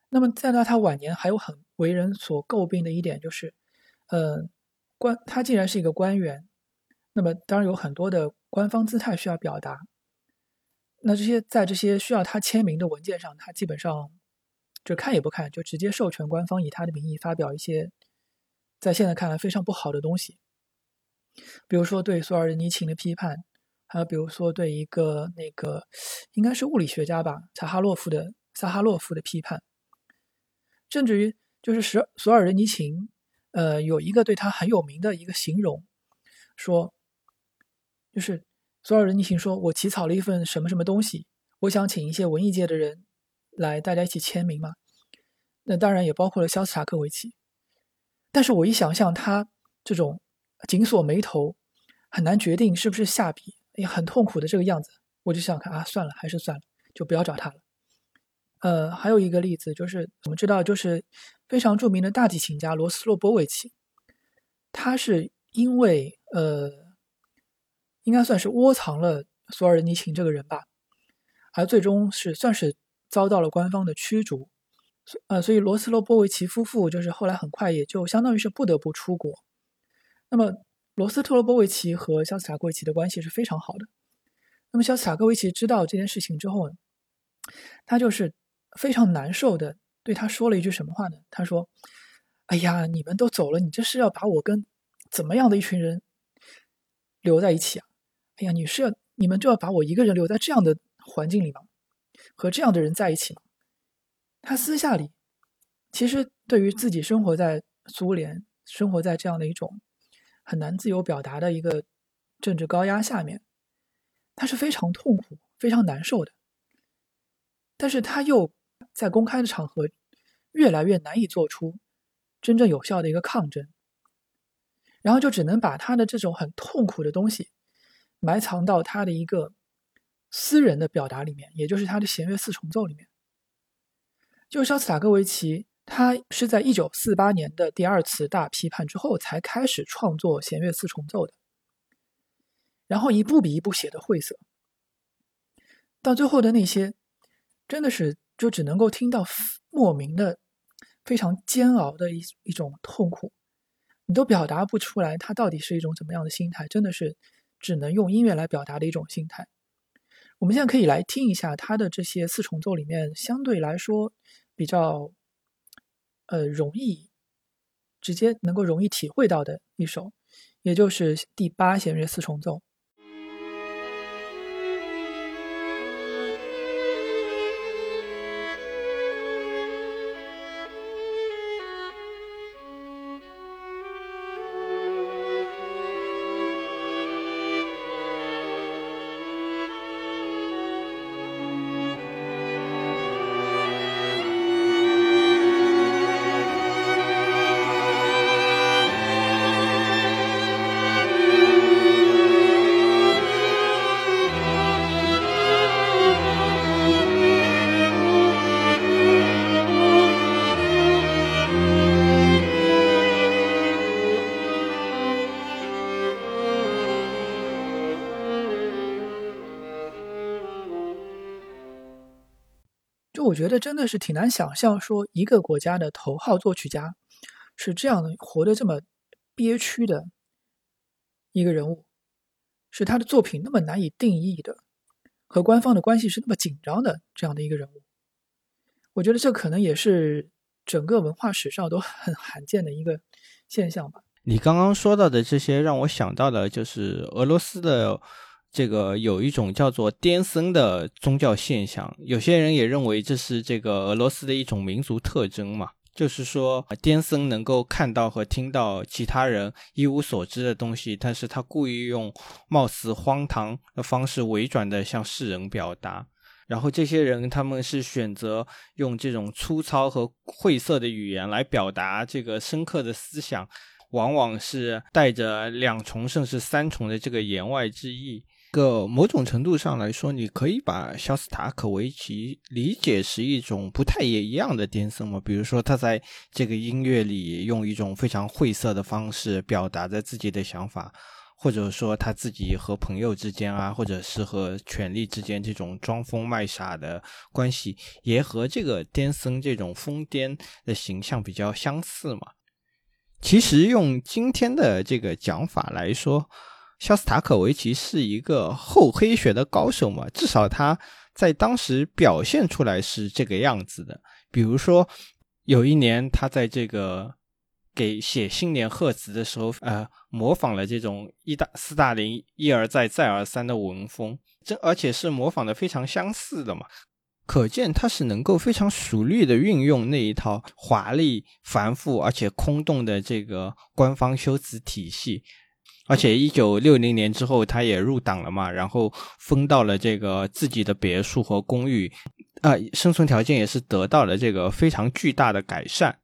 那么，在到他晚年，还有很为人所诟病的一点就是，呃，官他既然是一个官员，那么当然有很多的官方姿态需要表达。那这些在这些需要他签名的文件上，他基本上就看也不看，就直接授权官方以他的名义发表一些在现在看来非常不好的东西。比如说对索尔仁尼琴的批判，还有比如说对一个那个应该是物理学家吧，查哈洛夫的萨哈洛夫的批判，甚至于就是索索尔仁尼琴，呃，有一个对他很有名的一个形容，说，就是索尔仁尼琴说：“我起草了一份什么什么东西，我想请一些文艺界的人来大家一起签名嘛。”那当然也包括了肖斯塔科维奇，但是我一想象他这种。紧锁眉头，很难决定是不是下笔，也很痛苦的这个样子，我就想看啊，算了，还是算了，就不要找他了。呃，还有一个例子就是，我们知道，就是非常著名的大提琴家罗斯洛波维奇，他是因为呃，应该算是窝藏了索尔尼琴这个人吧，而最终是算是遭到了官方的驱逐。呃，所以罗斯洛波维奇夫妇就是后来很快也就相当于是不得不出国。那么，罗斯特罗波维奇和肖斯塔科维奇的关系是非常好的。那么，肖斯塔科维奇知道这件事情之后呢，他就是非常难受的对他说了一句什么话呢？他说：“哎呀，你们都走了，你这是要把我跟怎么样的一群人留在一起啊？哎呀，你是要你们就要把我一个人留在这样的环境里吗？和这样的人在一起吗？”他私下里其实对于自己生活在苏联，生活在这样的一种。很难自由表达的一个政治高压下面，他是非常痛苦、非常难受的。但是他又在公开的场合越来越难以做出真正有效的一个抗争，然后就只能把他的这种很痛苦的东西埋藏到他的一个私人的表达里面，也就是他的弦乐四重奏里面。就是肖斯塔科维奇，他是在一九四八年的第二次大批判之后才开始创作弦乐四重奏的，然后一步比一步写的晦涩，到最后的那些，真的是就只能够听到莫名的、非常煎熬的一一种痛苦，你都表达不出来，他到底是一种怎么样的心态，真的是只能用音乐来表达的一种心态。我们现在可以来听一下他的这些四重奏里面相对来说。比较，呃，容易直接能够容易体会到的一首，也就是第八弦乐四重奏。觉得真的是挺难想象，说一个国家的头号作曲家是这样的，活得这么憋屈的一个人物，是他的作品那么难以定义的，和官方的关系是那么紧张的这样的一个人物。我觉得这可能也是整个文化史上都很罕见的一个现象吧。你刚刚说到的这些，让我想到的就是俄罗斯的。这个有一种叫做颠僧的宗教现象，有些人也认为这是这个俄罗斯的一种民族特征嘛，就是说颠僧能够看到和听到其他人一无所知的东西，但是他故意用貌似荒唐的方式委转的向世人表达，然后这些人他们是选择用这种粗糙和晦涩的语言来表达这个深刻的思想，往往是带着两重甚至三重的这个言外之意。个某种程度上来说，你可以把肖斯塔科维奇理解是一种不太也一样的颠僧嘛？比如说，他在这个音乐里用一种非常晦涩的方式表达着自己的想法，或者说他自己和朋友之间啊，或者是和权力之间这种装疯卖傻的关系，也和这个颠僧这种疯癫的形象比较相似嘛？其实用今天的这个讲法来说。肖斯塔科维奇是一个厚黑学的高手嘛？至少他在当时表现出来是这个样子的。比如说，有一年他在这个给写新年贺词的时候，呃，模仿了这种一大斯大林一而再再而三的文风，这而且是模仿的非常相似的嘛。可见他是能够非常熟练的运用那一套华丽、繁复而且空洞的这个官方修辞体系。而且一九六零年之后，他也入党了嘛，然后分到了这个自己的别墅和公寓，啊，生存条件也是得到了这个非常巨大的改善。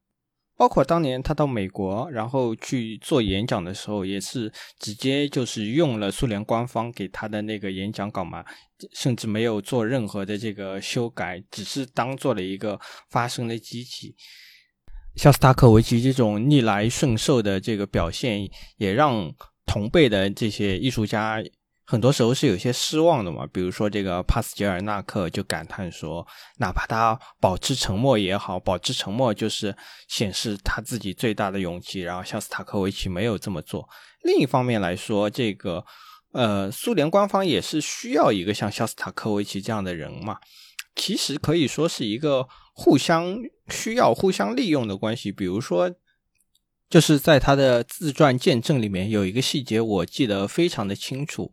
包括当年他到美国，然后去做演讲的时候，也是直接就是用了苏联官方给他的那个演讲稿嘛，甚至没有做任何的这个修改，只是当做了一个发声的机器。肖斯塔科维奇这种逆来顺受的这个表现，也让。同辈的这些艺术家，很多时候是有些失望的嘛。比如说，这个帕斯捷尔纳克就感叹说：“哪怕他保持沉默也好，保持沉默就是显示他自己最大的勇气。”然后，肖斯塔科维奇没有这么做。另一方面来说，这个呃，苏联官方也是需要一个像肖斯塔科维奇这样的人嘛。其实可以说是一个互相需要、互相利用的关系。比如说。就是在他的自传见证里面有一个细节，我记得非常的清楚。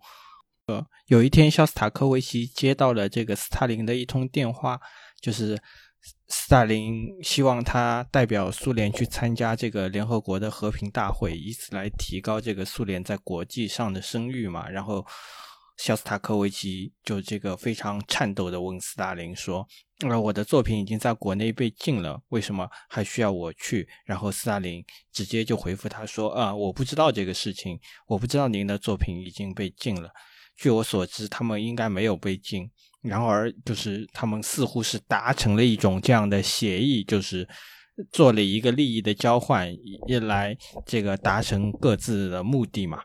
呃，有一天，肖斯塔科维奇接到了这个斯大林的一通电话，就是斯大林希望他代表苏联去参加这个联合国的和平大会，以此来提高这个苏联在国际上的声誉嘛。然后。肖斯塔科维奇就这个非常颤抖的问斯大林说：“呃，我的作品已经在国内被禁了，为什么还需要我去？”然后斯大林直接就回复他说：“啊，我不知道这个事情，我不知道您的作品已经被禁了。”据我所知，他们应该没有被禁。然而，就是他们似乎是达成了一种这样的协议，就是做了一个利益的交换，一来这个达成各自的目的嘛。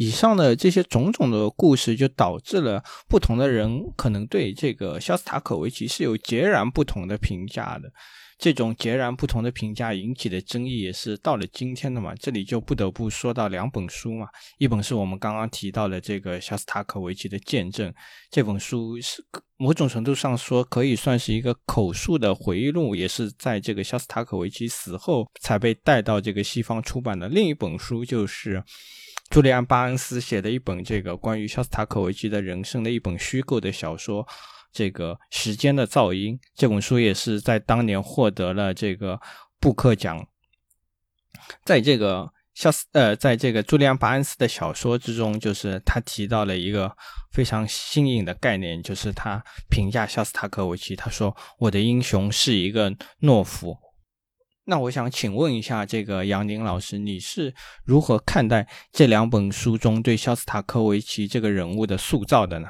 以上的这些种种的故事，就导致了不同的人可能对这个肖斯塔科维奇是有截然不同的评价的。这种截然不同的评价引起的争议也是到了今天的嘛，这里就不得不说到两本书嘛，一本是我们刚刚提到的这个肖斯塔科维奇的见证，这本书是某种程度上说可以算是一个口述的回忆录，也是在这个肖斯塔科维奇死后才被带到这个西方出版的。另一本书就是朱利安巴恩斯写的一本这个关于肖斯塔科维奇的人生的一本虚构的小说。这个时间的噪音这本书也是在当年获得了这个布克奖。在这个肖斯呃，在这个朱利安·巴恩斯的小说之中，就是他提到了一个非常新颖的概念，就是他评价肖斯塔科维奇，他说：“我的英雄是一个懦夫。”那我想请问一下，这个杨宁老师，你是如何看待这两本书中对肖斯塔科维奇这个人物的塑造的呢？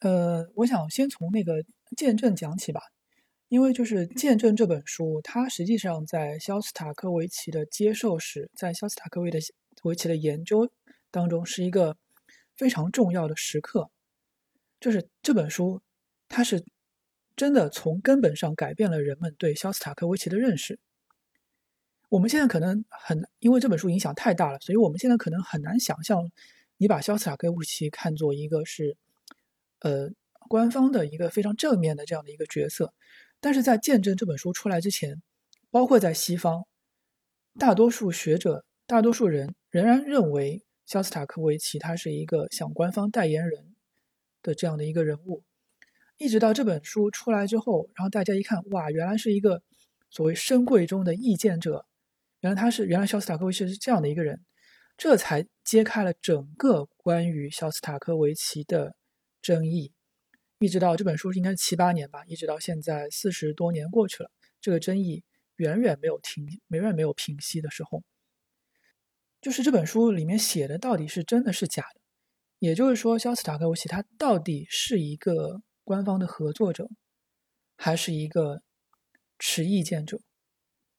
呃，我想先从那个《见证》讲起吧，因为就是《见证》这本书，它实际上在肖斯塔科维奇的接受史，在肖斯塔科维的维奇的研究当中，是一个非常重要的时刻。就是这本书，它是真的从根本上改变了人们对肖斯塔科维奇的认识。我们现在可能很，因为这本书影响太大了，所以我们现在可能很难想象，你把肖斯塔科维奇看作一个是。呃，官方的一个非常正面的这样的一个角色，但是在《见证》这本书出来之前，包括在西方，大多数学者、大多数人仍然认为肖斯塔科维奇他是一个像官方代言人的这样的一个人物。一直到这本书出来之后，然后大家一看，哇，原来是一个所谓深贵中的意见者，原来他是原来肖斯塔科维奇是这样的一个人，这才揭开了整个关于肖斯塔科维奇的。争议，一直到这本书应该是七八年吧，一直到现在四十多年过去了，这个争议远远没有停，远远没有平息的时候，就是这本书里面写的到底是真的是假的？也就是说，肖斯塔科维奇他到底是一个官方的合作者，还是一个持意见者？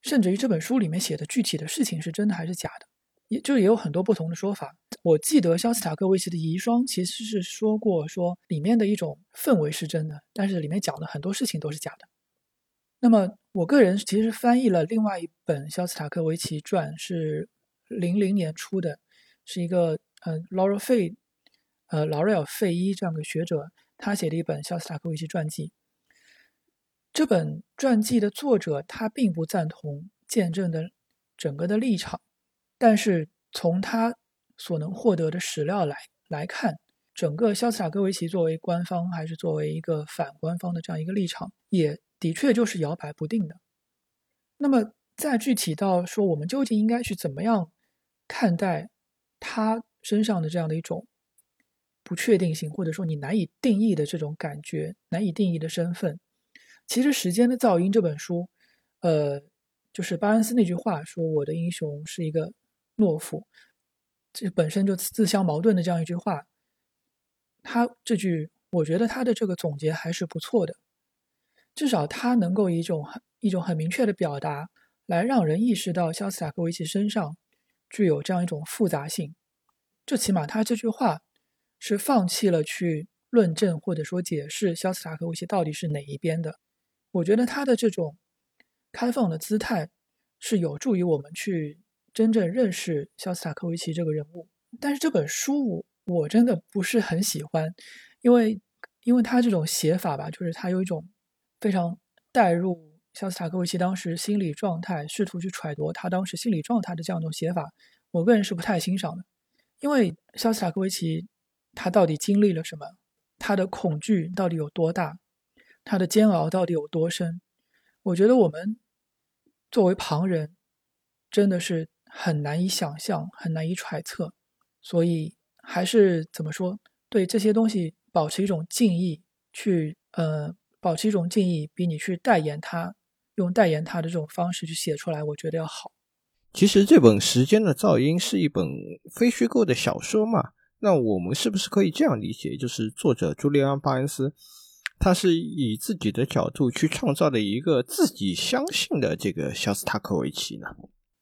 甚至于这本书里面写的具体的事情是真的还是假的？也就也有很多不同的说法。我记得肖斯塔科维奇的遗孀其实是说过，说里面的一种氛围是真的，但是里面讲的很多事情都是假的。那么我个人其实翻译了另外一本肖斯塔科维奇传，是零零年出的，是一个呃劳瑞费呃劳瑞尔费伊这样的学者他写的一本肖斯塔科维奇传记。这本传记的作者他并不赞同见证的整个的立场。但是从他所能获得的史料来来看，整个肖斯塔科维奇作为官方还是作为一个反官方的这样一个立场，也的确就是摇摆不定的。那么再具体到说，我们究竟应该去怎么样看待他身上的这样的一种不确定性，或者说你难以定义的这种感觉，难以定义的身份？其实《时间的噪音》这本书，呃，就是巴恩斯那句话说：“我的英雄是一个。”懦夫，这本身就自相矛盾的这样一句话，他这句我觉得他的这个总结还是不错的，至少他能够一种很一种很明确的表达来让人意识到肖斯塔科维奇身上具有这样一种复杂性，这起码他这句话是放弃了去论证或者说解释肖斯塔科维奇到底是哪一边的，我觉得他的这种开放的姿态是有助于我们去。真正认识肖斯塔科维奇这个人物，但是这本书我真的不是很喜欢，因为因为他这种写法吧，就是他有一种非常带入肖斯塔科维奇当时心理状态，试图去揣度他当时心理状态的这样一种写法，我个人是不太欣赏的。因为肖斯塔科维奇他到底经历了什么？他的恐惧到底有多大？他的煎熬到底有多深？我觉得我们作为旁人，真的是。很难以想象，很难以揣测，所以还是怎么说，对这些东西保持一种敬意，去呃，保持一种敬意，比你去代言他，用代言他的这种方式去写出来，我觉得要好。其实这本《时间的噪音》是一本非虚构的小说嘛？那我们是不是可以这样理解，就是作者朱利安·巴恩斯，他是以自己的角度去创造了一个自己相信的这个肖斯塔科维奇呢？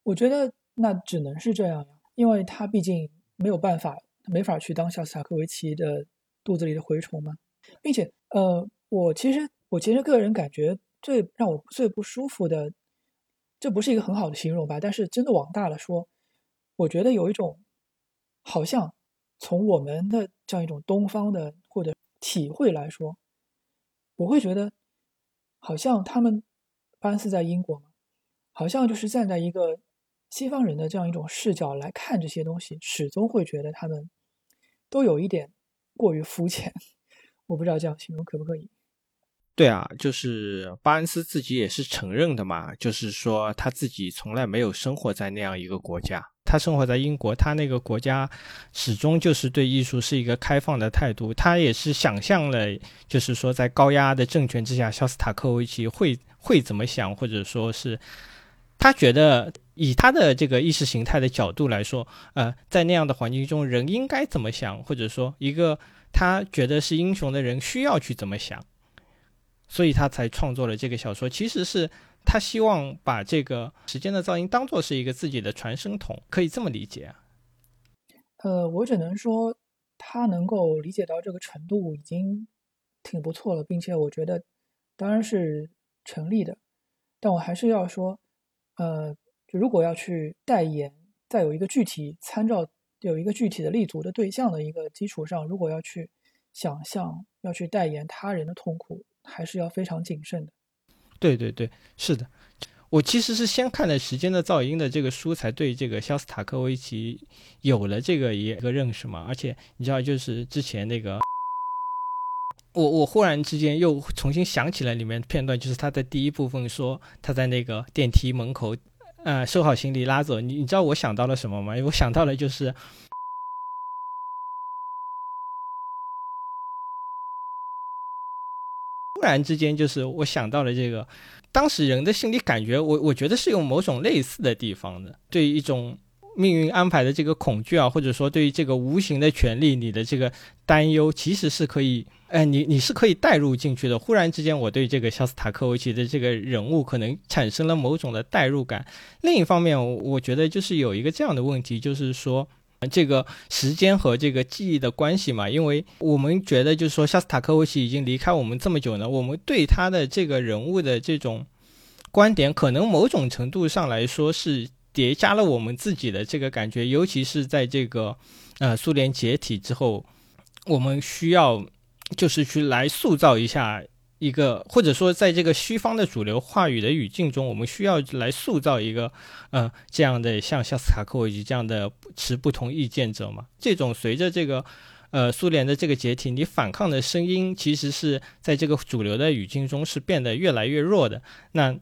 我觉得那只能是这样呀，因为他毕竟没有办法，没法去当肖斯塔科维奇的肚子里的蛔虫嘛。并且，呃，我其实我其实个人感觉最让我最不舒服的，这不是一个很好的形容吧？但是真的往大了说，我觉得有一种好像。从我们的这样一种东方的或者体会来说，我会觉得，好像他们巴恩斯在英国嘛，好像就是站在一个西方人的这样一种视角来看这些东西，始终会觉得他们都有一点过于肤浅。我不知道这样形容可不可以？对啊，就是巴恩斯自己也是承认的嘛，就是说他自己从来没有生活在那样一个国家。他生活在英国，他那个国家始终就是对艺术是一个开放的态度。他也是想象了，就是说在高压的政权之下，肖斯塔科维奇会会怎么想，或者说是他觉得以他的这个意识形态的角度来说，呃，在那样的环境中，人应该怎么想，或者说一个他觉得是英雄的人需要去怎么想，所以他才创作了这个小说。其实是。他希望把这个时间的噪音当做是一个自己的传声筒，可以这么理解？呃，我只能说他能够理解到这个程度已经挺不错了，并且我觉得当然是成立的。但我还是要说，呃，就如果要去代言，再有一个具体参照，有一个具体的立足的对象的一个基础上，如果要去想象要去代言他人的痛苦，还是要非常谨慎的。对对对，是的，我其实是先看了《时间的噪音》的这个书，才对这个肖斯塔科维奇有了这个一个认识嘛。而且你知道，就是之前那个，我我忽然之间又重新想起来里面片段，就是他在第一部分说他在那个电梯门口，呃，收好行李拉走。你你知道我想到了什么吗？我想到了就是。突然之间，就是我想到了这个，当时人的心理感觉，我我觉得是有某种类似的地方的，对于一种命运安排的这个恐惧啊，或者说对于这个无形的权利，你的这个担忧，其实是可以，哎，你你是可以带入进去的。忽然之间，我对这个肖斯塔科维奇的这个人物可能产生了某种的代入感。另一方面，我觉得就是有一个这样的问题，就是说。这个时间和这个记忆的关系嘛，因为我们觉得就是说，夏斯塔科维奇已经离开我们这么久呢，我们对他的这个人物的这种观点，可能某种程度上来说是叠加了我们自己的这个感觉，尤其是在这个呃苏联解体之后，我们需要就是去来塑造一下。一个，或者说，在这个西方的主流话语的语境中，我们需要来塑造一个，呃，这样的像肖斯塔科维奇这样的持不同意见者嘛？这种随着这个，呃，苏联的这个解体，你反抗的声音其实是在这个主流的语境中是变得越来越弱的。那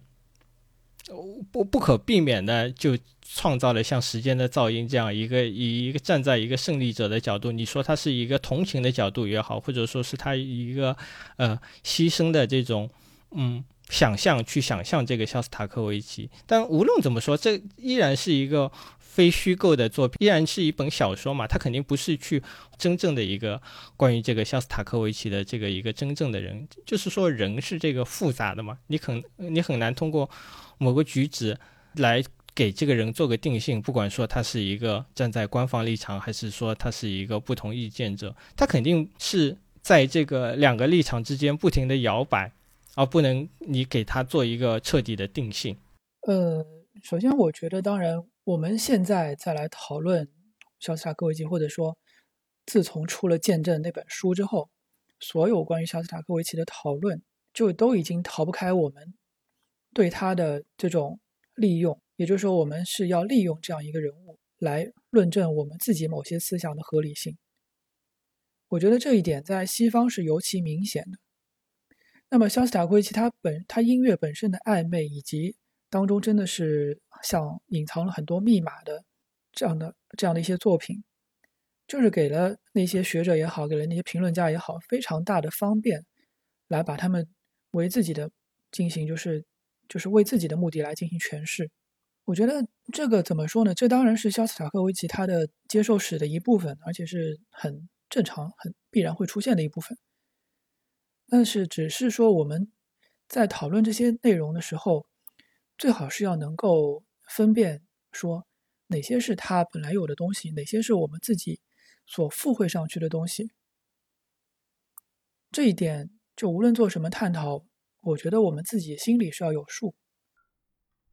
不不可避免的就。创造了像时间的噪音这样一个以一个站在一个胜利者的角度，你说他是一个同情的角度也好，或者说是他一个呃牺牲的这种嗯想象去想象这个肖斯塔科维奇。但无论怎么说，这依然是一个非虚构的作品，依然是一本小说嘛，它肯定不是去真正的一个关于这个肖斯塔科维奇的这个一个真正的人。就是说，人是这个复杂的嘛，你很你很难通过某个举止来。给这个人做个定性，不管说他是一个站在官方立场，还是说他是一个不同意见者，他肯定是在这个两个立场之间不停的摇摆，而不能你给他做一个彻底的定性。呃，首先我觉得，当然我们现在再来讨论肖斯塔科维奇，或者说自从出了《见证》那本书之后，所有关于肖斯塔科维奇的讨论，就都已经逃不开我们对他的这种利用。也就是说，我们是要利用这样一个人物来论证我们自己某些思想的合理性。我觉得这一点在西方是尤其明显的。那么，肖斯塔科维奇他本他音乐本身的暧昧，以及当中真的是像隐藏了很多密码的这样的这样的一些作品，就是给了那些学者也好，给了那些评论家也好，非常大的方便，来把他们为自己的进行就是就是为自己的目的来进行诠释。我觉得这个怎么说呢？这当然是肖斯塔科维奇他的接受史的一部分，而且是很正常、很必然会出现的一部分。但是，只是说我们在讨论这些内容的时候，最好是要能够分辨说哪些是他本来有的东西，哪些是我们自己所附会上去的东西。这一点，就无论做什么探讨，我觉得我们自己心里是要有数。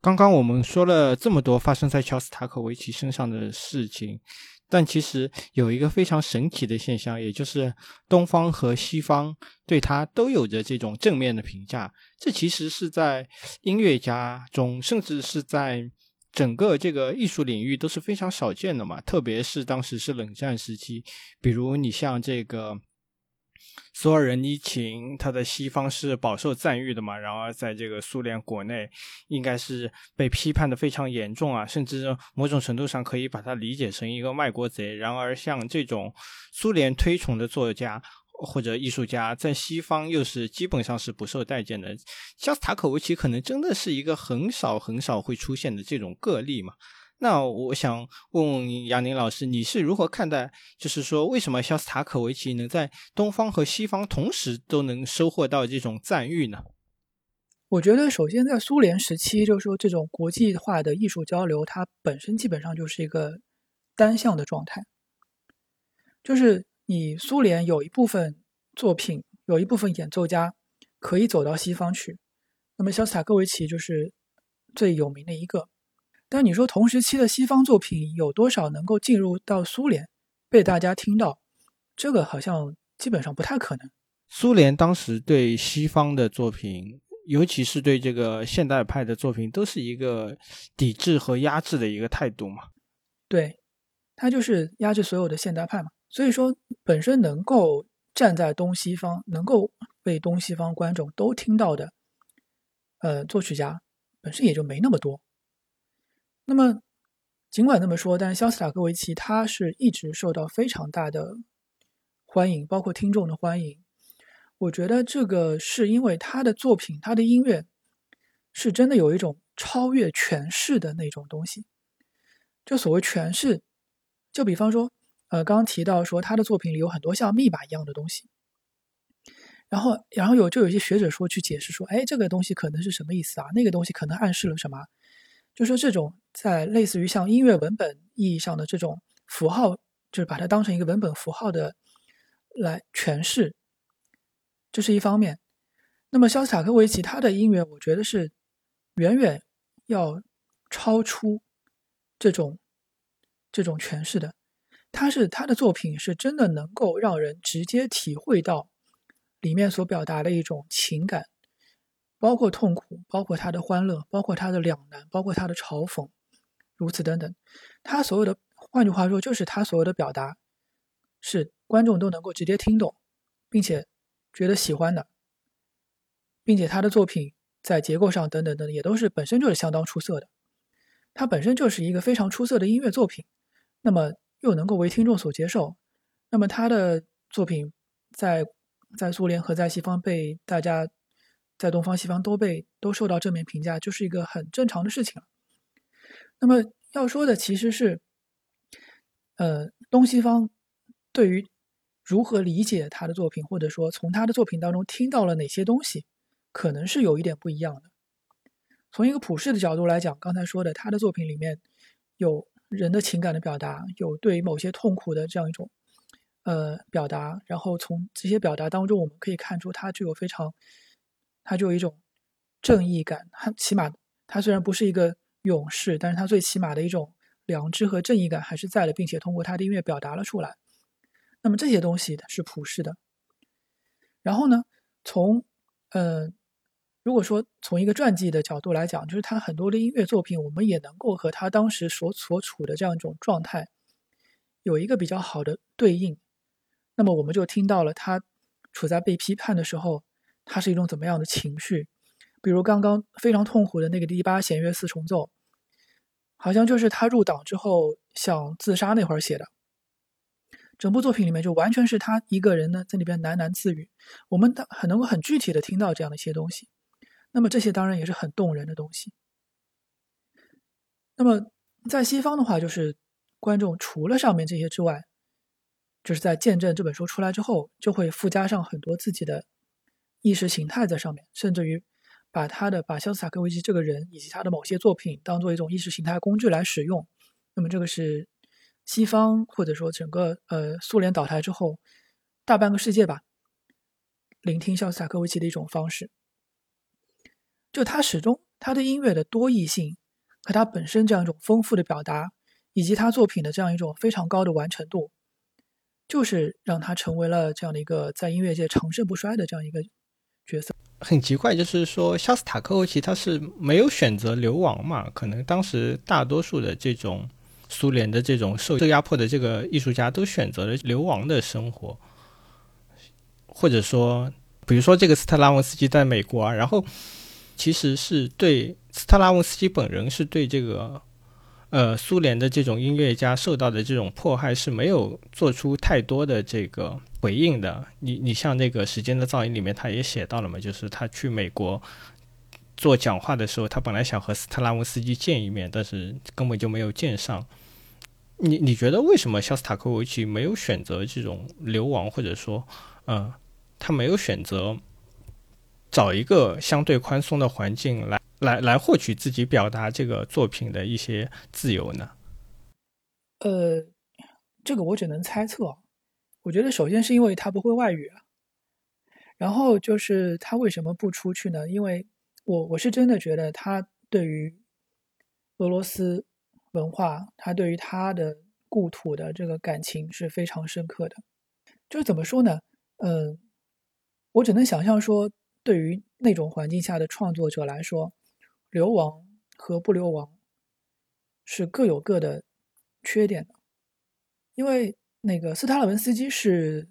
刚刚我们说了这么多发生在乔斯塔科维奇身上的事情，但其实有一个非常神奇的现象，也就是东方和西方对他都有着这种正面的评价。这其实是在音乐家中，甚至是在整个这个艺术领域都是非常少见的嘛。特别是当时是冷战时期，比如你像这个。索尔仁尼琴，他在西方是饱受赞誉的嘛，然而在这个苏联国内，应该是被批判的非常严重啊，甚至某种程度上可以把它理解成一个卖国贼。然而，像这种苏联推崇的作家或者艺术家，在西方又是基本上是不受待见的。肖斯塔科维奇可能真的是一个很少很少会出现的这种个例嘛。那我想问问杨宁老师，你是如何看待？就是说，为什么肖斯塔科维奇能在东方和西方同时都能收获到这种赞誉呢？我觉得，首先在苏联时期，就是说这种国际化的艺术交流，它本身基本上就是一个单向的状态，就是你苏联有一部分作品，有一部分演奏家可以走到西方去，那么肖斯塔科维奇就是最有名的一个。但你说同时期的西方作品有多少能够进入到苏联被大家听到？这个好像基本上不太可能。苏联当时对西方的作品，尤其是对这个现代派的作品，都是一个抵制和压制的一个态度嘛？对，他就是压制所有的现代派嘛。所以说，本身能够站在东西方，能够被东西方观众都听到的，呃，作曲家本身也就没那么多。那么，尽管这么说，但肖斯塔科维奇他是一直受到非常大的欢迎，包括听众的欢迎。我觉得这个是因为他的作品，他的音乐是真的有一种超越诠释的那种东西。就所谓诠释，就比方说，呃，刚刚提到说他的作品里有很多像密码一样的东西，然后，然后有就有些学者说去解释说，哎，这个东西可能是什么意思啊？那个东西可能暗示了什么？就说这种在类似于像音乐文本意义上的这种符号，就是把它当成一个文本符号的来诠释，这是一方面。那么肖斯塔科维奇他的音乐，我觉得是远远要超出这种这种诠释的。他是他的作品是真的能够让人直接体会到里面所表达的一种情感。包括痛苦，包括他的欢乐，包括他的两难，包括他的嘲讽，如此等等。他所有的，换句话说，就是他所有的表达，是观众都能够直接听懂，并且觉得喜欢的，并且他的作品在结构上等等等，也都是本身就是相当出色的。他本身就是一个非常出色的音乐作品，那么又能够为听众所接受，那么他的作品在在苏联和在西方被大家。在东方西方都被都受到正面评价，就是一个很正常的事情了。那么要说的其实是，呃，东西方对于如何理解他的作品，或者说从他的作品当中听到了哪些东西，可能是有一点不一样的。从一个普世的角度来讲，刚才说的他的作品里面有人的情感的表达，有对某些痛苦的这样一种呃表达，然后从这些表达当中，我们可以看出他具有非常。他就有一种正义感，他起码他虽然不是一个勇士，但是他最起码的一种良知和正义感还是在的，并且通过他的音乐表达了出来。那么这些东西是普世的。然后呢，从呃，如果说从一个传记的角度来讲，就是他很多的音乐作品，我们也能够和他当时所所处的这样一种状态有一个比较好的对应。那么我们就听到了他处在被批判的时候。它是一种怎么样的情绪？比如刚刚非常痛苦的那个第八弦乐四重奏，好像就是他入党之后想自杀那会儿写的。整部作品里面就完全是他一个人呢在里边喃喃自语。我们很能够很具体的听到这样的一些东西。那么这些当然也是很动人的东西。那么在西方的话，就是观众除了上面这些之外，就是在《见证》这本书出来之后，就会附加上很多自己的意识形态在上面，甚至于把他的把肖斯塔科维奇这个人以及他的某些作品当做一种意识形态工具来使用。那么这个是西方或者说整个呃苏联倒台之后大半个世界吧，聆听肖斯塔科维奇的一种方式。就他始终他的音乐的多义性。和他本身这样一种丰富的表达，以及他作品的这样一种非常高的完成度，就是让他成为了这样的一个在音乐界长盛不衰的这样一个角色。很奇怪，就是说肖斯塔科维奇他是没有选择流亡嘛？可能当时大多数的这种苏联的这种受受压迫的这个艺术家都选择了流亡的生活，或者说，比如说这个斯特拉文斯基在美国啊，然后其实是对。斯特拉文斯基本人是对这个，呃，苏联的这种音乐家受到的这种迫害是没有做出太多的这个回应的。你你像那个《时间的噪音》里面，他也写到了嘛，就是他去美国做讲话的时候，他本来想和斯特拉文斯基见一面，但是根本就没有见上。你你觉得为什么肖斯塔科维奇没有选择这种流亡，或者说，嗯，他没有选择找一个相对宽松的环境来？来来获取自己表达这个作品的一些自由呢？呃，这个我只能猜测。我觉得首先是因为他不会外语啊，然后就是他为什么不出去呢？因为我我是真的觉得他对于俄罗斯文化，他对于他的故土的这个感情是非常深刻的。就是怎么说呢？嗯，我只能想象说，对于那种环境下的创作者来说。流亡和不流亡是各有各的缺点的，因为那个斯塔尔文斯基是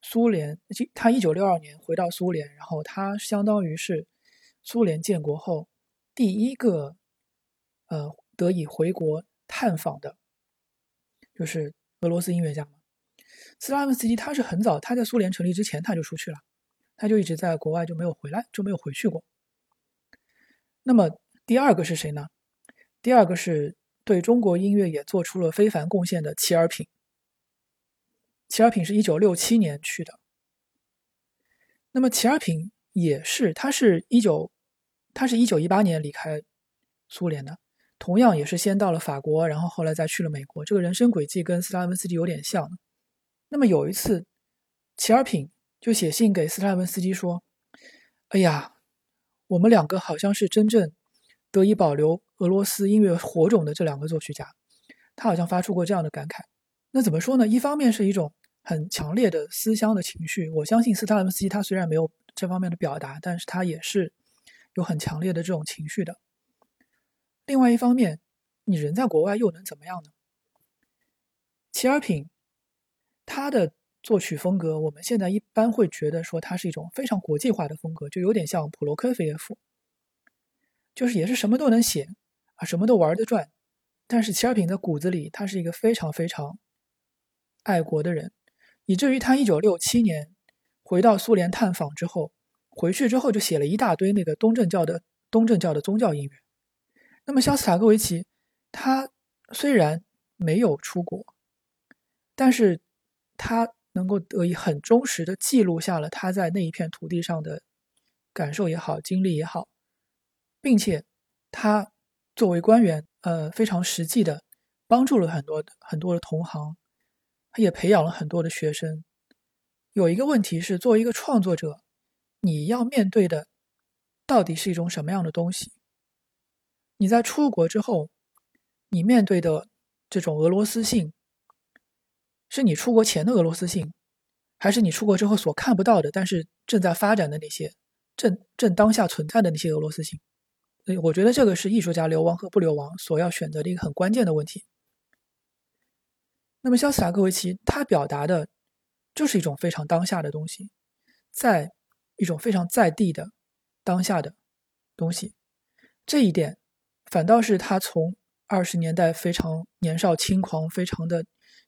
苏联，他一九六二年回到苏联，然后他相当于是苏联建国后第一个呃得以回国探访的，就是俄罗斯音乐家嘛。斯拉文斯基他是很早，他在苏联成立之前他就出去了，他就一直在国外就没有回来，就没有回去过。那么第二个是谁呢？第二个是对中国音乐也做出了非凡贡献的齐尔品。齐尔品是一九六七年去的。那么齐尔品也是，他是一九，他是一九一八年离开苏联的，同样也是先到了法国，然后后来再去了美国。这个人生轨迹跟斯拉文斯基有点像。那么有一次，齐尔品就写信给斯拉文斯基说：“哎呀。”我们两个好像是真正得以保留俄罗斯音乐火种的这两个作曲家，他好像发出过这样的感慨。那怎么说呢？一方面是一种很强烈的思乡的情绪，我相信斯特拉文斯基他虽然没有这方面的表达，但是他也是有很强烈的这种情绪的。另外一方面，你人在国外又能怎么样呢？齐尔品他的。作曲风格，我们现在一般会觉得说它是一种非常国际化的风格，就有点像普罗科菲耶夫，就是也是什么都能写啊，什么都玩得转。但是齐尔品的骨子里，他是一个非常非常爱国的人，以至于他一九六七年回到苏联探访之后，回去之后就写了一大堆那个东正教的东正教的宗教音乐。那么肖斯塔科维奇，他虽然没有出国，但是他。能够得以很忠实的记录下了他在那一片土地上的感受也好，经历也好，并且他作为官员，呃，非常实际的帮助了很多很多的同行，他也培养了很多的学生。有一个问题是，作为一个创作者，你要面对的到底是一种什么样的东西？你在出国之后，你面对的这种俄罗斯性。是你出国前的俄罗斯性，还是你出国之后所看不到的，但是正在发展的那些正正当下存在的那些俄罗斯性？所以我觉得这个是艺术家流亡和不流亡所要选择的一个很关键的问题。那么肖斯塔科维奇他表达的就是一种非常当下的东西，在一种非常在地的当下的东西，这一点反倒是他从二十年代非常年少轻狂，非常的。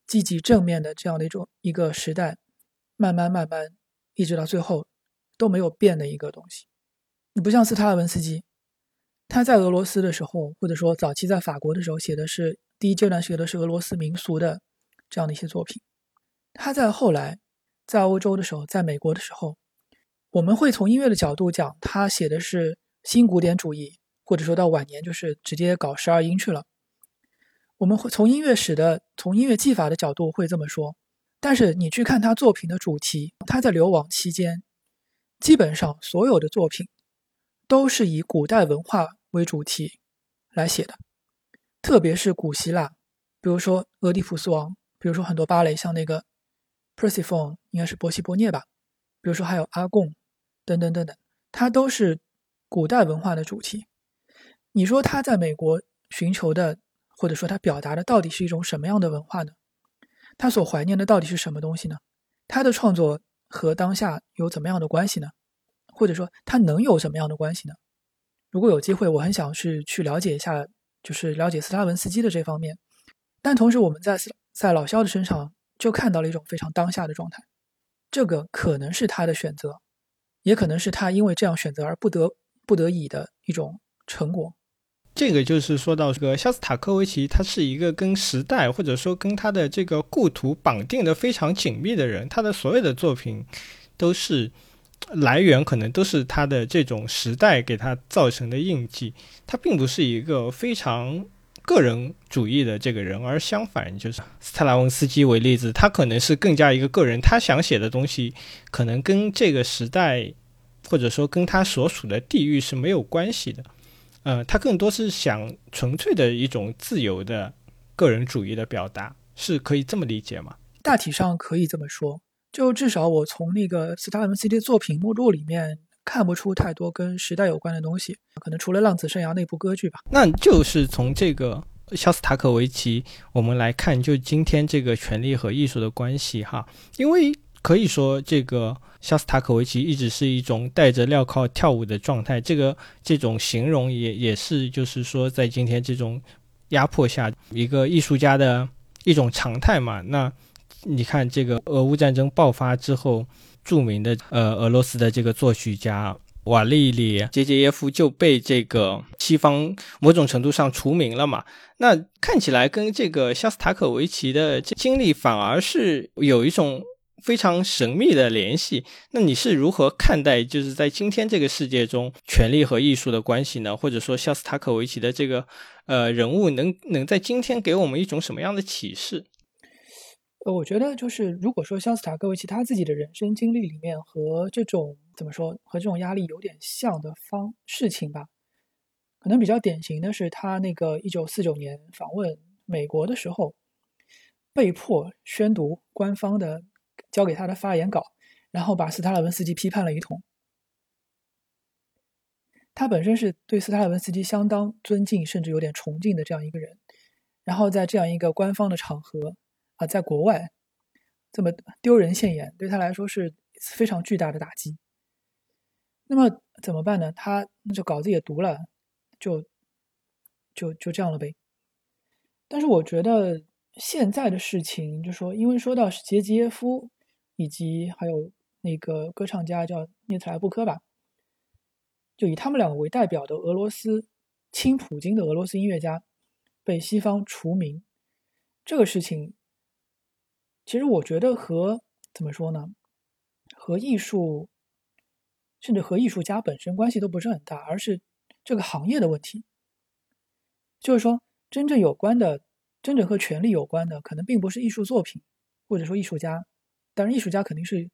积极正面的这样的一种一个时代，慢慢慢慢，一直到最后都没有变的一个东西。你不像斯塔尔文斯基，他在俄罗斯的时候，或者说早期在法国的时候，写的是第一阶段学的是俄罗斯民俗的这样的一些作品。他在后来在欧洲的时候，在美国的时候，我们会从音乐的角度讲，他写的是新古典主义，或者说到晚年就是直接搞十二音去了。我们会从音乐史的、从音乐技法的角度会这么说。但是你去看他作品的主题，他在流亡期间，基本上所有的作品都是以古代文化为主题来写的，特别是古希腊，比如说《俄狄浦斯王》，比如说很多芭蕾，像那个《Persephone》，应该是波西波涅吧，比如说还有《阿贡》等等等等，它都是古代文化的主题。你说他在美国寻求的，或者说他表达的，到底是一种什么样的文化呢？他所怀念的到底是什么东西呢？他的创作和当下有怎么样的关系呢？或者说他能有什么样的关系呢？如果有机会，我很想是去了解一下，就是了解斯拉文斯基的这方面。但同时，我们在在老肖的身上就看到了一种非常当下的状态。这个可能是他的选择，也可能是他因为这样选择而不得不得已的一种成果。这个就是说到这个肖斯塔科维奇，他是一个跟时代或者说跟他的这个故土绑定的非常紧密的人，他的所有的作品都是来源可能都是他的这种时代给他造成的印记，他并不是一个非常个人主义的这个人，而相反，就是斯特拉文斯基为例子，他可能是更加一个个人，他想写的东西可能跟这个时代或者说跟他所属的地域是没有关系的。呃，他更多是想纯粹的一种自由的个人主义的表达，是可以这么理解吗？大体上可以这么说，就至少我从那个斯塔文斯基作品目录里面看不出太多跟时代有关的东西，可能除了《浪子生涯》那部歌剧吧。那就是从这个肖斯塔科维奇我们来看，就今天这个权力和艺术的关系哈，因为可以说这个。肖斯塔科维奇一直是一种戴着镣铐跳舞的状态，这个这种形容也也是，就是说在今天这种压迫下，一个艺术家的一种常态嘛。那你看，这个俄乌战争爆发之后，著名的呃俄罗斯的这个作曲家瓦利里杰杰耶夫就被这个西方某种程度上除名了嘛。那看起来跟这个肖斯塔科维奇的经历反而是有一种。非常神秘的联系，那你是如何看待就是在今天这个世界中权力和艺术的关系呢？或者说肖斯塔科维奇的这个呃人物能能在今天给我们一种什么样的启示？呃，我觉得就是如果说肖斯塔科维奇他自己的人生经历里面和这种怎么说和这种压力有点像的方事情吧，可能比较典型的是他那个一九四九年访问美国的时候，被迫宣读官方的。交给他的发言稿，然后把斯塔拉文斯基批判了一通。他本身是对斯塔拉文斯基相当尊敬，甚至有点崇敬的这样一个人。然后在这样一个官方的场合啊，在国外这么丢人现眼，对他来说是非常巨大的打击。那么怎么办呢？他那就稿子也读了，就就就这样了呗。但是我觉得现在的事情，就说因为说到杰吉耶夫。以及还有那个歌唱家叫涅茨莱布科吧，就以他们两个为代表的俄罗斯亲普京的俄罗斯音乐家被西方除名，这个事情，其实我觉得和怎么说呢，和艺术，甚至和艺术家本身关系都不是很大，而是这个行业的问题。就是说，真正有关的，真正和权力有关的，可能并不是艺术作品，或者说艺术家。当然，艺术家肯定是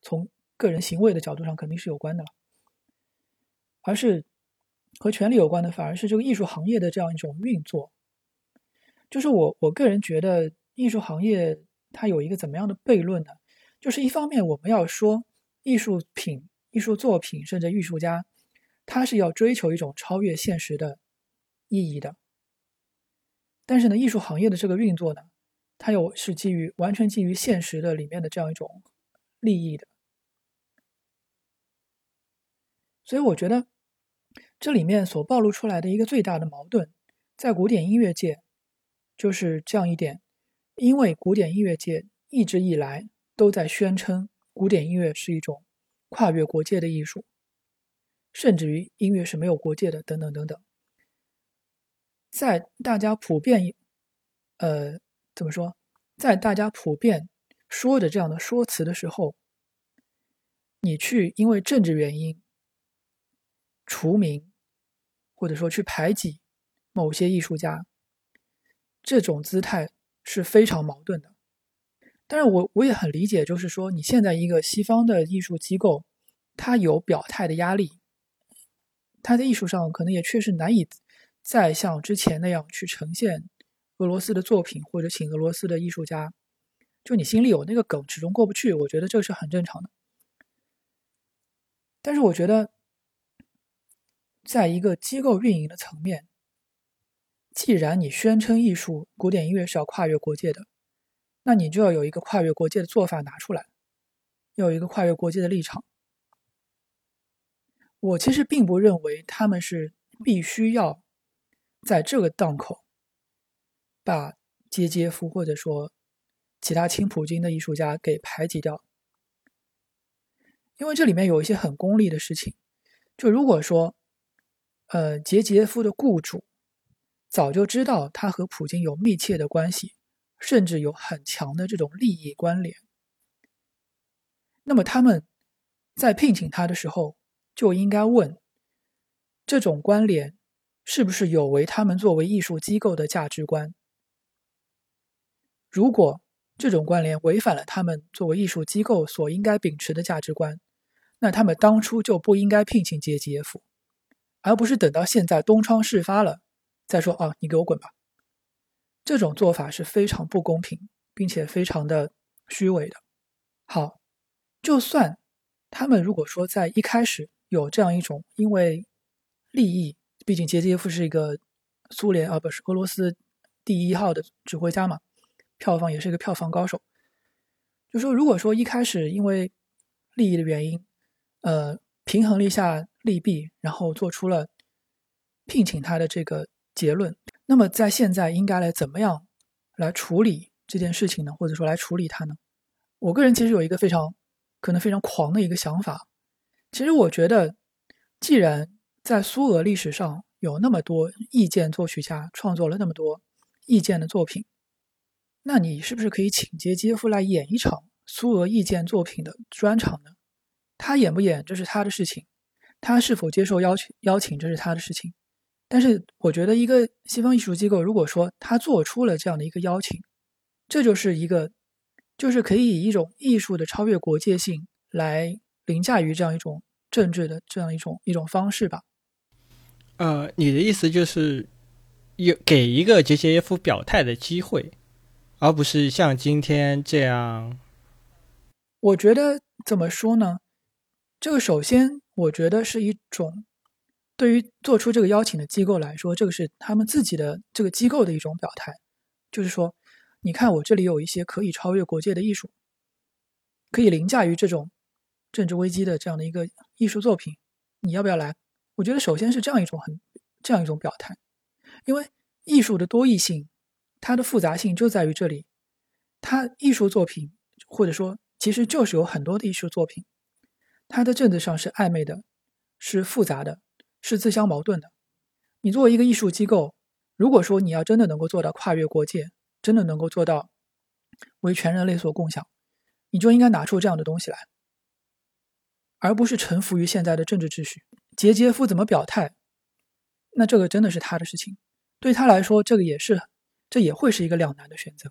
从个人行为的角度上肯定是有关的了，而是和权力有关的，反而是这个艺术行业的这样一种运作。就是我我个人觉得，艺术行业它有一个怎么样的悖论呢？就是一方面我们要说艺术品、艺术作品，甚至艺术家，他是要追求一种超越现实的意义的，但是呢，艺术行业的这个运作呢？它又是基于完全基于现实的里面的这样一种利益的，所以我觉得这里面所暴露出来的一个最大的矛盾，在古典音乐界就是这样一点：，因为古典音乐界一直以来都在宣称古典音乐是一种跨越国界的艺术，甚至于音乐是没有国界的，等等等等。在大家普遍，呃，怎么说，在大家普遍说的这样的说辞的时候，你去因为政治原因除名，或者说去排挤某些艺术家，这种姿态是非常矛盾的。但是我我也很理解，就是说你现在一个西方的艺术机构，它有表态的压力，它在艺术上可能也确实难以再像之前那样去呈现俄罗斯的作品，或者请俄罗斯的艺术家，就你心里有那个梗，始终过不去。我觉得这是很正常的。但是我觉得，在一个机构运营的层面，既然你宣称艺术、古典音乐是要跨越国界的。那你就要有一个跨越国界的做法拿出来，要有一个跨越国界的立场。我其实并不认为他们是必须要在这个档口把杰杰夫或者说其他亲普京的艺术家给排挤掉，因为这里面有一些很功利的事情。就如果说，呃，杰杰夫的雇主早就知道他和普京有密切的关系。甚至有很强的这种利益关联，那么他们在聘请他的时候就应该问：这种关联是不是有违他们作为艺术机构的价值观？如果这种关联违反了他们作为艺术机构所应该秉持的价值观，那他们当初就不应该聘请杰杰夫，而不是等到现在东窗事发了再说：“啊，你给我滚吧。”这种做法是非常不公平，并且非常的虚伪的。好，就算他们如果说在一开始有这样一种因为利益，毕竟杰杰夫是一个苏联啊，不是俄罗斯第一号的指挥家嘛，票房也是一个票房高手。就说如果说一开始因为利益的原因，呃，平衡了一下利弊，然后做出了聘请他的这个结论。那么在现在应该来怎么样来处理这件事情呢？或者说来处理它呢？我个人其实有一个非常可能非常狂的一个想法。其实我觉得，既然在苏俄历史上有那么多意见作曲家创作了那么多意见的作品，那你是不是可以请杰杰夫来演一场苏俄意见作品的专场呢？他演不演这是他的事情，他是否接受邀请邀请这是他的事情。但是我觉得，一个西方艺术机构如果说他做出了这样的一个邀请，这就是一个，就是可以以一种艺术的超越国界性来凌驾于这样一种政治的这样一种一种方式吧。呃，你的意思就是有给一个杰杰夫表态的机会，而不是像今天这样。我觉得怎么说呢？这个首先，我觉得是一种。对于做出这个邀请的机构来说，这个是他们自己的这个机构的一种表态，就是说，你看我这里有一些可以超越国界的艺术，可以凌驾于这种政治危机的这样的一个艺术作品，你要不要来？我觉得首先是这样一种很这样一种表态，因为艺术的多义性，它的复杂性就在于这里，它艺术作品或者说其实就是有很多的艺术作品，它的政治上是暧昧的，是复杂的。是自相矛盾的。你作为一个艺术机构，如果说你要真的能够做到跨越国界，真的能够做到为全人类所共享，你就应该拿出这样的东西来，而不是臣服于现在的政治秩序。杰杰夫怎么表态，那这个真的是他的事情。对他来说，这个也是，这也会是一个两难的选择。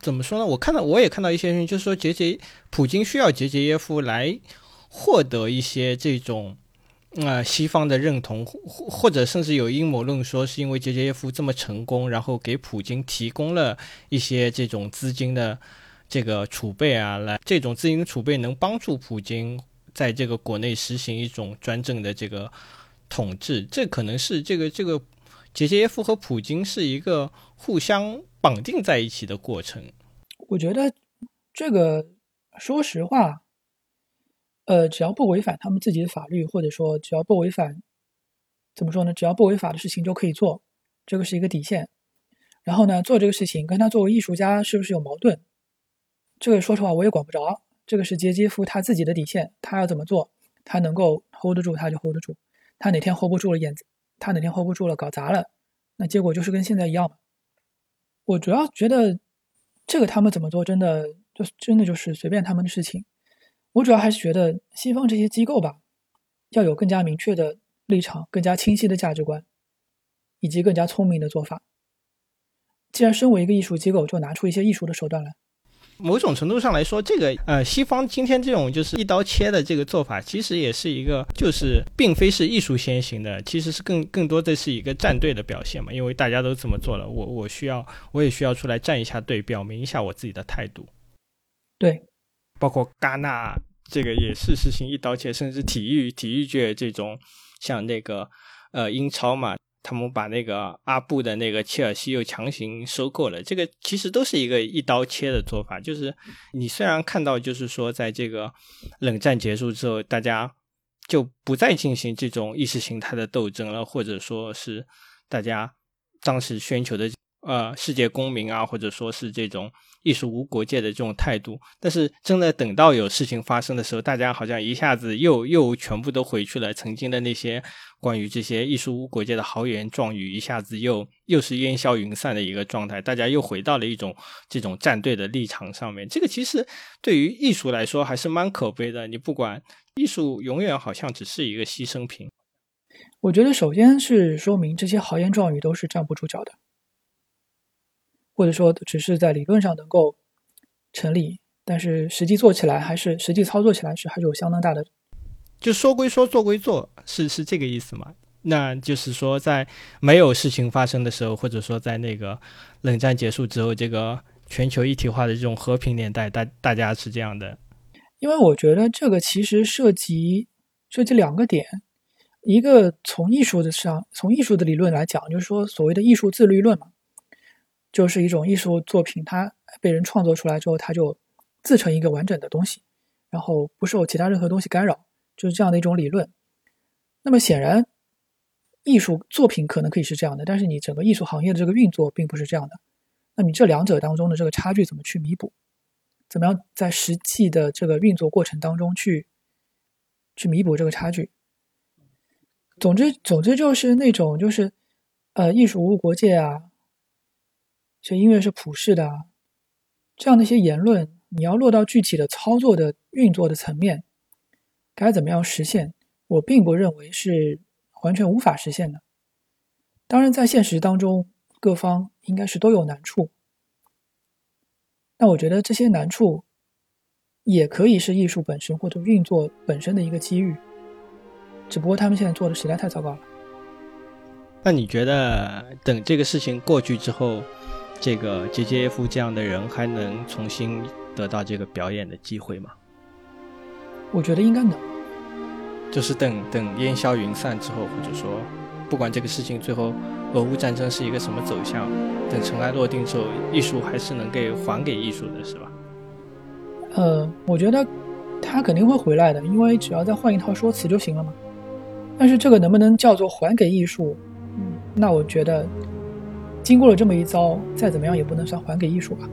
怎么说呢？我看到我也看到一些人，就是说杰杰普京需要杰杰耶夫来。获得一些这种啊西方的认同，或或者甚至有阴谋论说，是因为杰杰耶夫这么成功，然后给普京提供了一些这种资金的这个储备啊，来这种资金储备能帮助普京在这个国内实行一种专政的这个统治。这可能是这个这个杰杰夫和普京是一个互相绑定在一起的过程。我觉得这个说实话。呃，只要不违反他们自己的法律，或者说只要不违反，怎么说呢？只要不违法的事情就可以做，这个是一个底线。然后呢，做这个事情跟他作为艺术家是不是有矛盾？这个说实话我也管不着，这个是杰杰夫他自己的底线，他要怎么做，他能够 hold 得住，他就 hold 得住；他哪天 hold 不住了，演他哪天 hold 不住了，搞砸了，那结果就是跟现在一样嘛。我主要觉得这个他们怎么做，真的就真的就是随便他们的事情。我主要还是觉得西方这些机构吧，要有更加明确的立场，更加清晰的价值观，以及更加聪明的做法。既然身为一个艺术机构，就拿出一些艺术的手段来。某种程度上来说，这个呃，西方今天这种就是一刀切的这个做法，其实也是一个，就是并非是艺术先行的，其实是更更多的是一个站队的表现嘛。因为大家都这么做了，我我需要，我也需要出来站一下队，表明一下我自己的态度。对，包括戛纳这个也是实行一刀切，甚至体育体育界这种，像那个呃英超嘛。他们把那个阿布的那个切尔西又强行收购了，这个其实都是一个一刀切的做法。就是你虽然看到，就是说在这个冷战结束之后，大家就不再进行这种意识形态的斗争了，或者说是大家当时宣求的呃世界公民啊，或者说是这种。艺术无国界的这种态度，但是真的等到有事情发生的时候，大家好像一下子又又全部都回去了。曾经的那些关于这些艺术无国界的豪言壮语，一下子又又是烟消云散的一个状态。大家又回到了一种这种站队的立场上面。这个其实对于艺术来说还是蛮可悲的。你不管艺术，永远好像只是一个牺牲品。我觉得首先是说明这些豪言壮语都是站不住脚的。或者说，只是在理论上能够成立，但是实际做起来还是实际操作起来是还是有相当大的。就说归说，做归做，是是这个意思吗？那就是说，在没有事情发生的时候，或者说在那个冷战结束之后，这个全球一体化的这种和平年代，大大家是这样的。因为我觉得这个其实涉及涉及两个点，一个从艺术的上，从艺术的理论来讲，就是说所谓的艺术自律论嘛。就是一种艺术作品，它被人创作出来之后，它就自成一个完整的东西，然后不受其他任何东西干扰，就是这样的一种理论。那么显然，艺术作品可能可以是这样的，但是你整个艺术行业的这个运作并不是这样的。那你这两者当中的这个差距怎么去弥补？怎么样在实际的这个运作过程当中去去弥补这个差距？总之，总之就是那种就是呃，艺术无国界啊。这音乐是普世的，这样的一些言论，你要落到具体的操作的运作的层面，该怎么样实现？我并不认为是完全无法实现的。当然，在现实当中，各方应该是都有难处。那我觉得这些难处，也可以是艺术本身或者运作本身的一个机遇，只不过他们现在做的实在太糟糕了。那你觉得，等这个事情过去之后？这个杰杰夫这样的人还能重新得到这个表演的机会吗？我觉得应该能。就是等等烟消云散之后，或者说不管这个事情最后俄乌战争是一个什么走向，等尘埃落定之后，艺术还是能给还给艺术的，是吧？呃，我觉得他肯定会回来的，因为只要再换一套说辞就行了嘛。但是这个能不能叫做还给艺术？嗯，那我觉得。经过了这么一遭，再怎么样也不能算还给艺术吧。